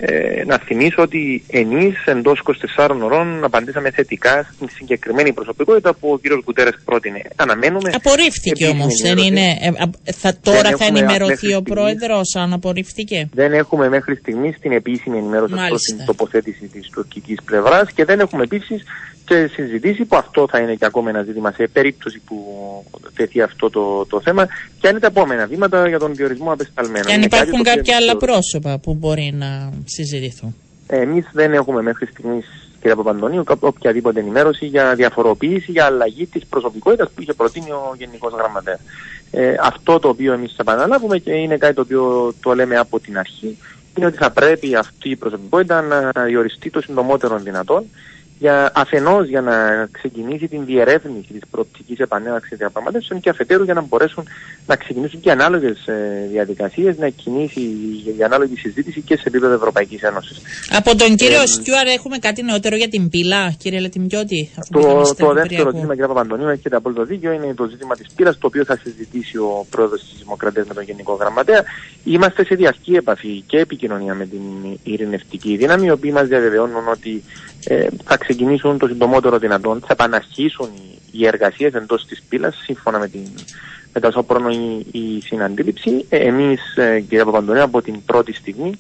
Ε, να θυμίσω ότι εμείς εντός 24 ώρων απαντήσαμε θετικά στην συγκεκριμένη προσωπικότητα που ο κ. Κουτέρες πρότεινε. Αναμένουμε. Απορρίφθηκε όμως, δεν είναι. Ε, θα, τώρα δεν θα ενημερωθεί ο πρόεδρος αν απορρίφθηκε; Δεν έχουμε μέχρι στιγμής την επίσημη ενημέρωση προς την τοποθέτηση της τουρκικής πλευράς και δεν έχουμε επίσης και συζητήσει που αυτό θα είναι και ακόμα ένα ζήτημα σε περίπτωση που τεθεί αυτό το, το θέμα και αν είναι τα επόμενα βήματα για τον διορισμό απεσταλμένων; Και αν υπάρχουν κάποια άλλα πρόσωπα που μπορεί να συζητηθούν. Εμείς δεν έχουμε μέχρι στιγμής, κύριε Παπαντονίου, οποιαδήποτε ενημέρωση για διαφοροποίηση, για αλλαγή της προσωπικότητας που είχε προτείνει ο Γενικός Γραμματέας. Ε, αυτό το οποίο εμείς επαναλάβουμε και είναι κάτι το οποίο το λέμε από την αρχή, είναι ότι θα πρέπει αυτή η προσωπικότητα να διοριστεί το συντομότερο δυνατόν για, αφενός για να ξεκινήσει την διερεύνηση της προοπτικής επανέναξης διαπραγματεύσεων και αφετέρου για να μπορέσουν να ξεκινήσουν και ανάλογες ε, διαδικασίες, να κινήσει η ανάλογη συζήτηση και σε επίπεδο Ευρωπαϊκής Ένωσης. Από τον κύριο ε, Στιούαρ έχουμε κάτι νεότερο για την πύλα, κύριε Λετιμιώτη. Το, το δεύτερο ζήτημα, κύριε Παπαντονίου, έχετε απόλυτο δίκιο, είναι το ζήτημα της πύλας, το οποίο θα συζητήσει ο πρόεδρος της Δημοκρατίας με τον Γενικό Γραμματέα. Είμαστε σε διαρκή επαφή και επικοινωνία με την ειρηνευτική δύναμη, οι οποίοι μας διαβεβαιώνουν ότι ε, θα ξεκινήσουν το συντομότερο δυνατόν, θα επαναρχίσουν οι, οι εργασίες εντός της πύλας σύμφωνα με, την, με τα σώπρονο η, η συναντήληψη. Ε, Εμείς, ε, κύριε Παπαντονέα, από την πρώτη στιγμή,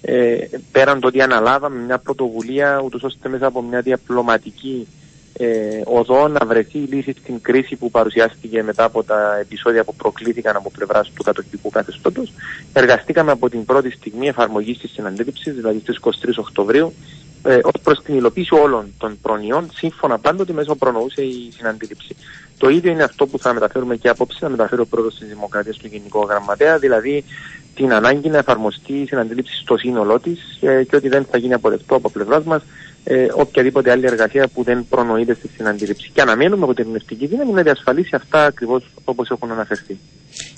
ε, πέραν το ότι αναλάβαμε μια πρωτοβουλία, ούτως ώστε μέσα από μια διαπλωματική ε, οδό να βρεθεί λύση στην κρίση που παρουσιάστηκε μετά από τα επεισόδια που προκλήθηκαν από πλευράς του κατοχικού καθεστώτος. Εργαστήκαμε από την πρώτη στιγμή εφαρμογής της συναντήληψης, δηλαδή στις 23 Οκτωβρίου, ε, ως προς την υλοποίηση όλων των προνοιών, σύμφωνα πάντοτε μέσα προνοούσε η συναντήληψη. Το ίδιο είναι αυτό που θα μεταφέρουμε και απόψε, να μεταφέρει ο πρόεδρο τη Δημοκρατία του Γενικού Γραμματέα, δηλαδή την ανάγκη να εφαρμοστεί η συναντήληψη στο σύνολό της ε, και ότι δεν θα γίνει αποδεκτό από πλευράς μας ε, οποιαδήποτε άλλη εργασία που δεν προνοείται στη συναντήληψη. Και αναμένουμε από την ειρηνευτική δύναμη να διασφαλίσει αυτά ακριβώς όπως έχουν αναφερθεί.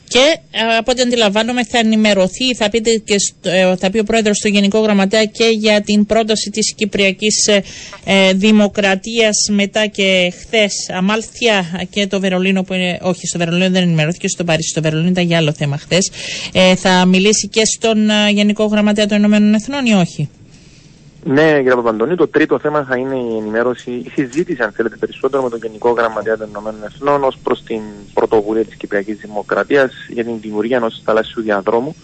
Και ε, από ό,τι αντιλαμβάνομαι θα ενημερωθεί, θα, πείτε και ε, θα πει ο πρόεδρος του Γενικού Γραμματέα και για την πρόταση της Κυπριακής ε, ε, Δημοκρατίας μετά και χθες Αμάλθια και το Βερολίνο που είναι. Όχι, στο Βερολίνο δεν ενημερώθηκε, στο Παρίσι. Στο Βερολίνο ήταν για άλλο θέμα χθες. Ε, θα μιλήσει και στον Γενικό Γραμματέα των Ηνωμένων Εθνών ή όχι; Ναι, κύριε Παπαντονή, το τρίτο θέμα θα είναι η ενημέρωση, η συζήτηση, αν θέλετε, περισσότερο με τον Γενικό Γραμματέα των Ηνωμένων Εθνών ως προς την πρωτοβουλία της Κυπριακής Δημοκρατίας για την δημιουργία ενός θαλάσσιου διαδρόμου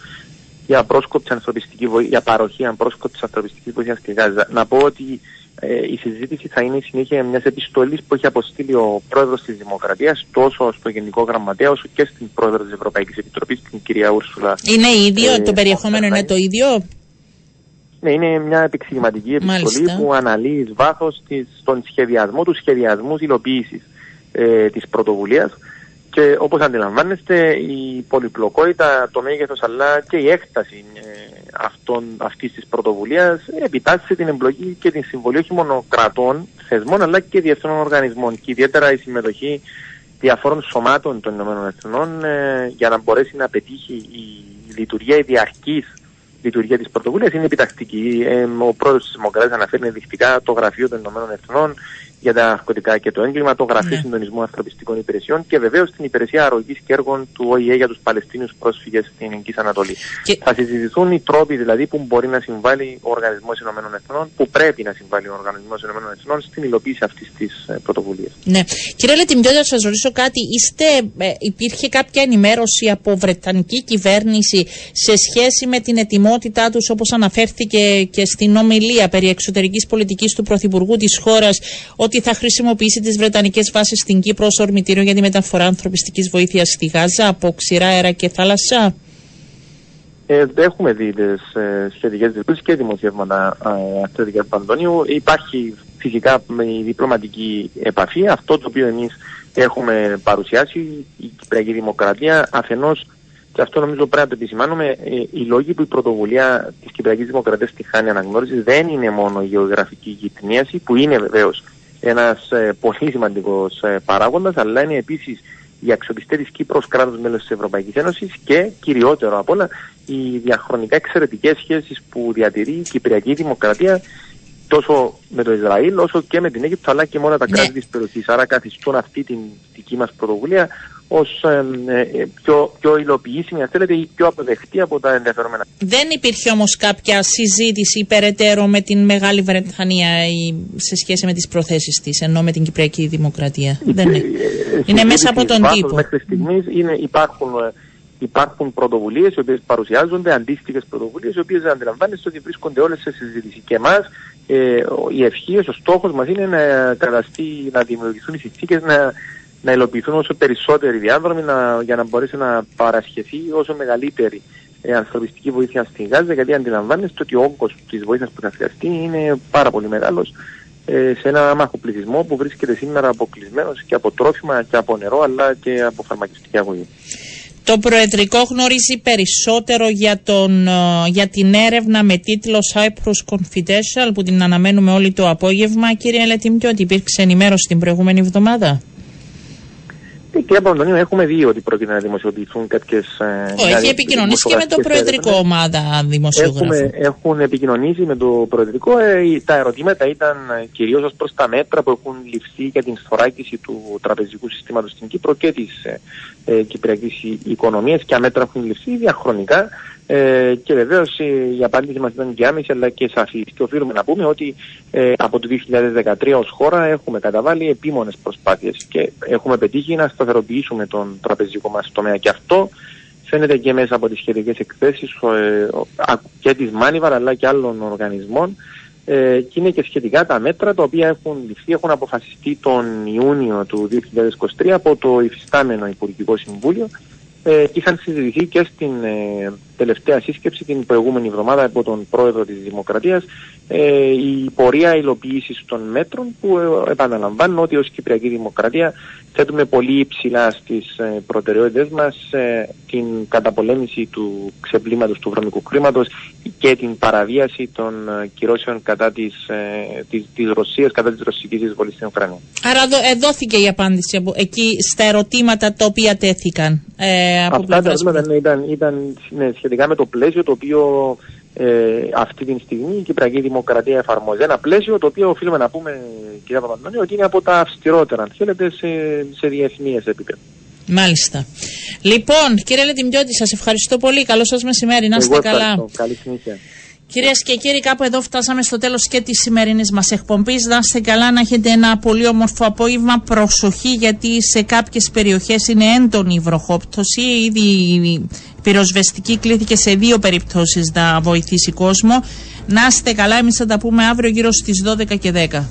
για πρόσκοπτη ανθρωπιστική βοήθεια, για παροχή ανπρόσκοπτη ανθρωπιστικής βοήθειας στη Γάζα. Να πω ότι ε, η συζήτηση θα είναι η συνέχεια μιας επιστολής που έχει αποστείλει ο πρόεδρος της Δημοκρατίας, τόσο στο Γενικό Γραμματέα, όσο και στην πρόεδρο της Ευρωπαϊκής Επιτροπής, την κυρία Ούρσουλα. Είναι ίδιο, ε, το περιεχόμενο είναι το ίδιο; Ναι, είναι μια επεξηγηματική επιστολή Μάλιστα. που αναλύει βάθος στον σχεδιασμό τους σχεδιασμούς υλοποίησης ε, της πρωτοβουλίας. Και όπως αντιλαμβάνεστε η πολυπλοκότητα, το μέγεθος αλλά και η έκταση ε, αυτών, αυτής της πρωτοβουλίας επιτάσσει την εμπλοκή και την συμβολή όχι μόνο κρατών, θεσμών αλλά και διεθνών οργανισμών και ιδιαίτερα η συμμετοχή διαφόρων σωμάτων των ΗΠΑ ε, για να μπορέσει να πετύχει η λειτουργία, η διαρκής λειτουργία της πρωτοβουλίας είναι επιτακτική. Ε, ο πρόεδρος της Δημοκρατίας αναφέρει ενδεικτικά το γραφείο των ΗΠΑ για τα ναρκωτικά και το έγκλημα, το Γραφείο ναι. Συντονισμού Ανθρωπιστικών Υπηρεσιών και βεβαίως την Υπηρεσία Αρρωγής και Έργων του ΟΗΕ για τους Παλαιστίνιους πρόσφυγες στην Ελληνική Ανατολή. Και... Θα συζητηθούν οι τρόποι δηλαδή που μπορεί να συμβάλλει ο Οργανισμός Ηνωμένων Εθνών, που πρέπει να συμβάλλει ο Οργανισμός Ηνωμένων Εθνών στην υλοποίηση αυτής της ε, πρωτοβουλίας. Ναι. Κύριε Λετιμιώτη, να σας ρωτήσω κάτι. Είστε, ε, υπήρχε κάποια ενημέρωση από Βρετανική κυβέρνηση σε σχέση με την ετοιμότητά τους, όπως αναφέρθηκε και στην ομιλία περί εξωτερικής πολιτικής του Πρωθυπουργού της χώρας, ότι θα χρησιμοποιήσει τις Βρετανικές βάσεις στην Κύπρο ως ορμητήριο για τη μεταφορά ανθρωπιστικής βοήθειας στη Γάζα από ξηρά αέρα και θάλασσα. Ε, έχουμε δει τις ε, σχετικές δηλώσεις και δημοσιεύματα ε, του Παντονίου. Υπάρχει φυσικά με η διπλωματική επαφή. Αυτό το οποίο εμείς έχουμε παρουσιάσει, η Κυπριακή Δημοκρατία, αφενός και αυτό νομίζω πρέπει να το επισημάνουμε, ε, οι λόγοι που η πρωτοβουλία της Κυπριακής Δημοκρατίας τη χάνει αναγνώριση δεν είναι μόνο η γεωγραφική γυτνίαση, που είναι βεβαίως ένας ε, πολύ σημαντικός ε, παράγοντας, αλλά είναι επίσης η αξιοπιστία της Κύπρου κράτος μέλος της Ευρωπαϊκής Ένωσης και κυριότερο απ' όλα οι διαχρονικά εξαιρετικές σχέσεις που διατηρεί η Κυπριακή Δημοκρατία τόσο με το Ισραήλ όσο και με την Αίγυπτο αλλά και με όλα τα ναι. κράτη της περιοχής. Άρα καθιστούν αυτή την δική μας πρωτοβουλία ως ε, ε, πιο, πιο υλοποιήσιμη, αν θέλετε, ή πιο αποδεκτή από τα ενδιαφερόμενα. Δεν υπήρχε όμως κάποια συζήτηση περαιτέρω με την Μεγάλη Βρετανία ή σε σχέση με τις προθέσεις της, ενώ με την Κυπριακή Δημοκρατία; Δεν είναι. Ε, είναι μέσα από τον τύπο. Μέχρι στιγμής υπάρχουν υπάρχουν πρωτοβουλίες οι οποίες παρουσιάζονται, αντίστοιχες πρωτοβουλίες, οι οποίες αντιλαμβάνεστε ότι βρίσκονται όλες σε συζήτηση. Και εμάς ε, η ευχή, ο στόχος μας είναι να καταστεί, να δημιουργηθούν οι συνθήκες να να υλοποιηθούν όσο περισσότεροι διάδρομοι να, για να μπορέσει να παρασχεθεί όσο μεγαλύτερη ε, ανθρωπιστική βοήθεια στη Γάζα, γιατί αντιλαμβάνεστε ότι ο όγκος της βοήθειας που θα χρειαστεί είναι πάρα πολύ μεγάλος ε, σε ένα άμαχο πληθυσμό που βρίσκεται σήμερα αποκλεισμένος και από τρόφιμα και από νερό αλλά και από φαρμακευτική αγωγή. Το Προεδρικό γνωρίζει περισσότερο για, τον, ε, για την έρευνα με τίτλο Cyprus Confidential που την αναμένουμε όλοι το απόγευμα. Κύριε Λετήμκη, ότι υπήρξε ενημέρωση την προηγούμενη εβδομάδα; Ε, και από τον έχουμε δει ότι πρόκειται να δημοσιοποιηθούν κάποιες. Ε, έχει επικοινωνήσει και με το Προεδρικό ομάδα δημοσιογράφων. Έχουν επικοινωνήσει με το Προεδρικό. Ε, τα ερωτήματα ήταν κυρίως ως προς τα μέτρα που έχουν ληφθεί για την σφοράκιση του τραπεζικού συστήματος στην Κύπρο και της ε, κυπριακής οικονομίας και μέτρα έχουν ληφθεί διαχρονικά. Ε, και βεβαίως ε, η απάντηση μας ήταν και άμεση αλλά και σαφής. Και οφείλουμε να πούμε ότι ε, από το 2013 ως χώρα έχουμε καταβάλει επίμονες προσπάθειες και έχουμε πετύχει να σταθεροποιήσουμε τον τραπεζικό μας τομέα. Και αυτό φαίνεται και μέσα από τις σχετικές εκθέσεις ε, και της Μάνιβαρ αλλά και άλλων οργανισμών. Ε, και είναι και σχετικά τα μέτρα τα οποία έχουν ληφθεί, έχουν αποφασιστεί τον Ιούνιο του 2023 από το υφιστάμενο Υπουργικό Συμβούλιο ε, είχαν συζητηθεί και στην ε, τελευταία σύσκεψη την προηγούμενη εβδομάδα από τον πρόεδρο της Δημοκρατίας ε, η πορεία υλοποίησης των μέτρων που ε, επαναλαμβάνουν ότι ως Κυπριακή Δημοκρατία θέτουμε πολύ υψηλά στις ε, προτεραιότητες μας ε, την καταπολέμηση του ξεπλήματος του βρωμικού χρήματος και την παραβίαση των κυρώσεων κατά της, της, της Ρωσίας, κατά της ρωσικής εισβολής στην Ουκρανία. Άρα δόθηκε η απάντηση από εκεί στα ερωτήματα τα οποία τέθηκαν. Ε, από Αυτά τα ερωτήματα ήταν, ήταν ναι, σχετικά με το πλαίσιο το οποίο ε, αυτή τη στιγμή η Κυπριακή Δημοκρατία εφαρμόζει. Ένα πλαίσιο το οποίο οφείλουμε να πούμε, κυρία Παπαντώνη, ότι είναι από τα αυστηρότερα, αν θέλετε, σε, σε διεθνεί επίπεδο. Μάλιστα. Λοιπόν, κύριε Λετιμιώτη, σας ευχαριστώ πολύ. Καλό σας μεσημέρι. Να είστε καλά. Καλή συνήθεια. Κυρίες και κύριοι, κάπου εδώ φτάσαμε στο τέλος και της σημερινής μας εκπομπής. Να είστε καλά, να έχετε ένα πολύ όμορφο απόγευμα. Προσοχή, γιατί σε κάποιες περιοχές είναι έντονη η βροχόπτωση. Ήδη η πυροσβεστική κλήθηκε σε δύο περιπτώσεις να βοηθήσει κόσμο. Να είστε καλά, εμείς θα τα πούμε αύριο γύρω στις 12 και 10.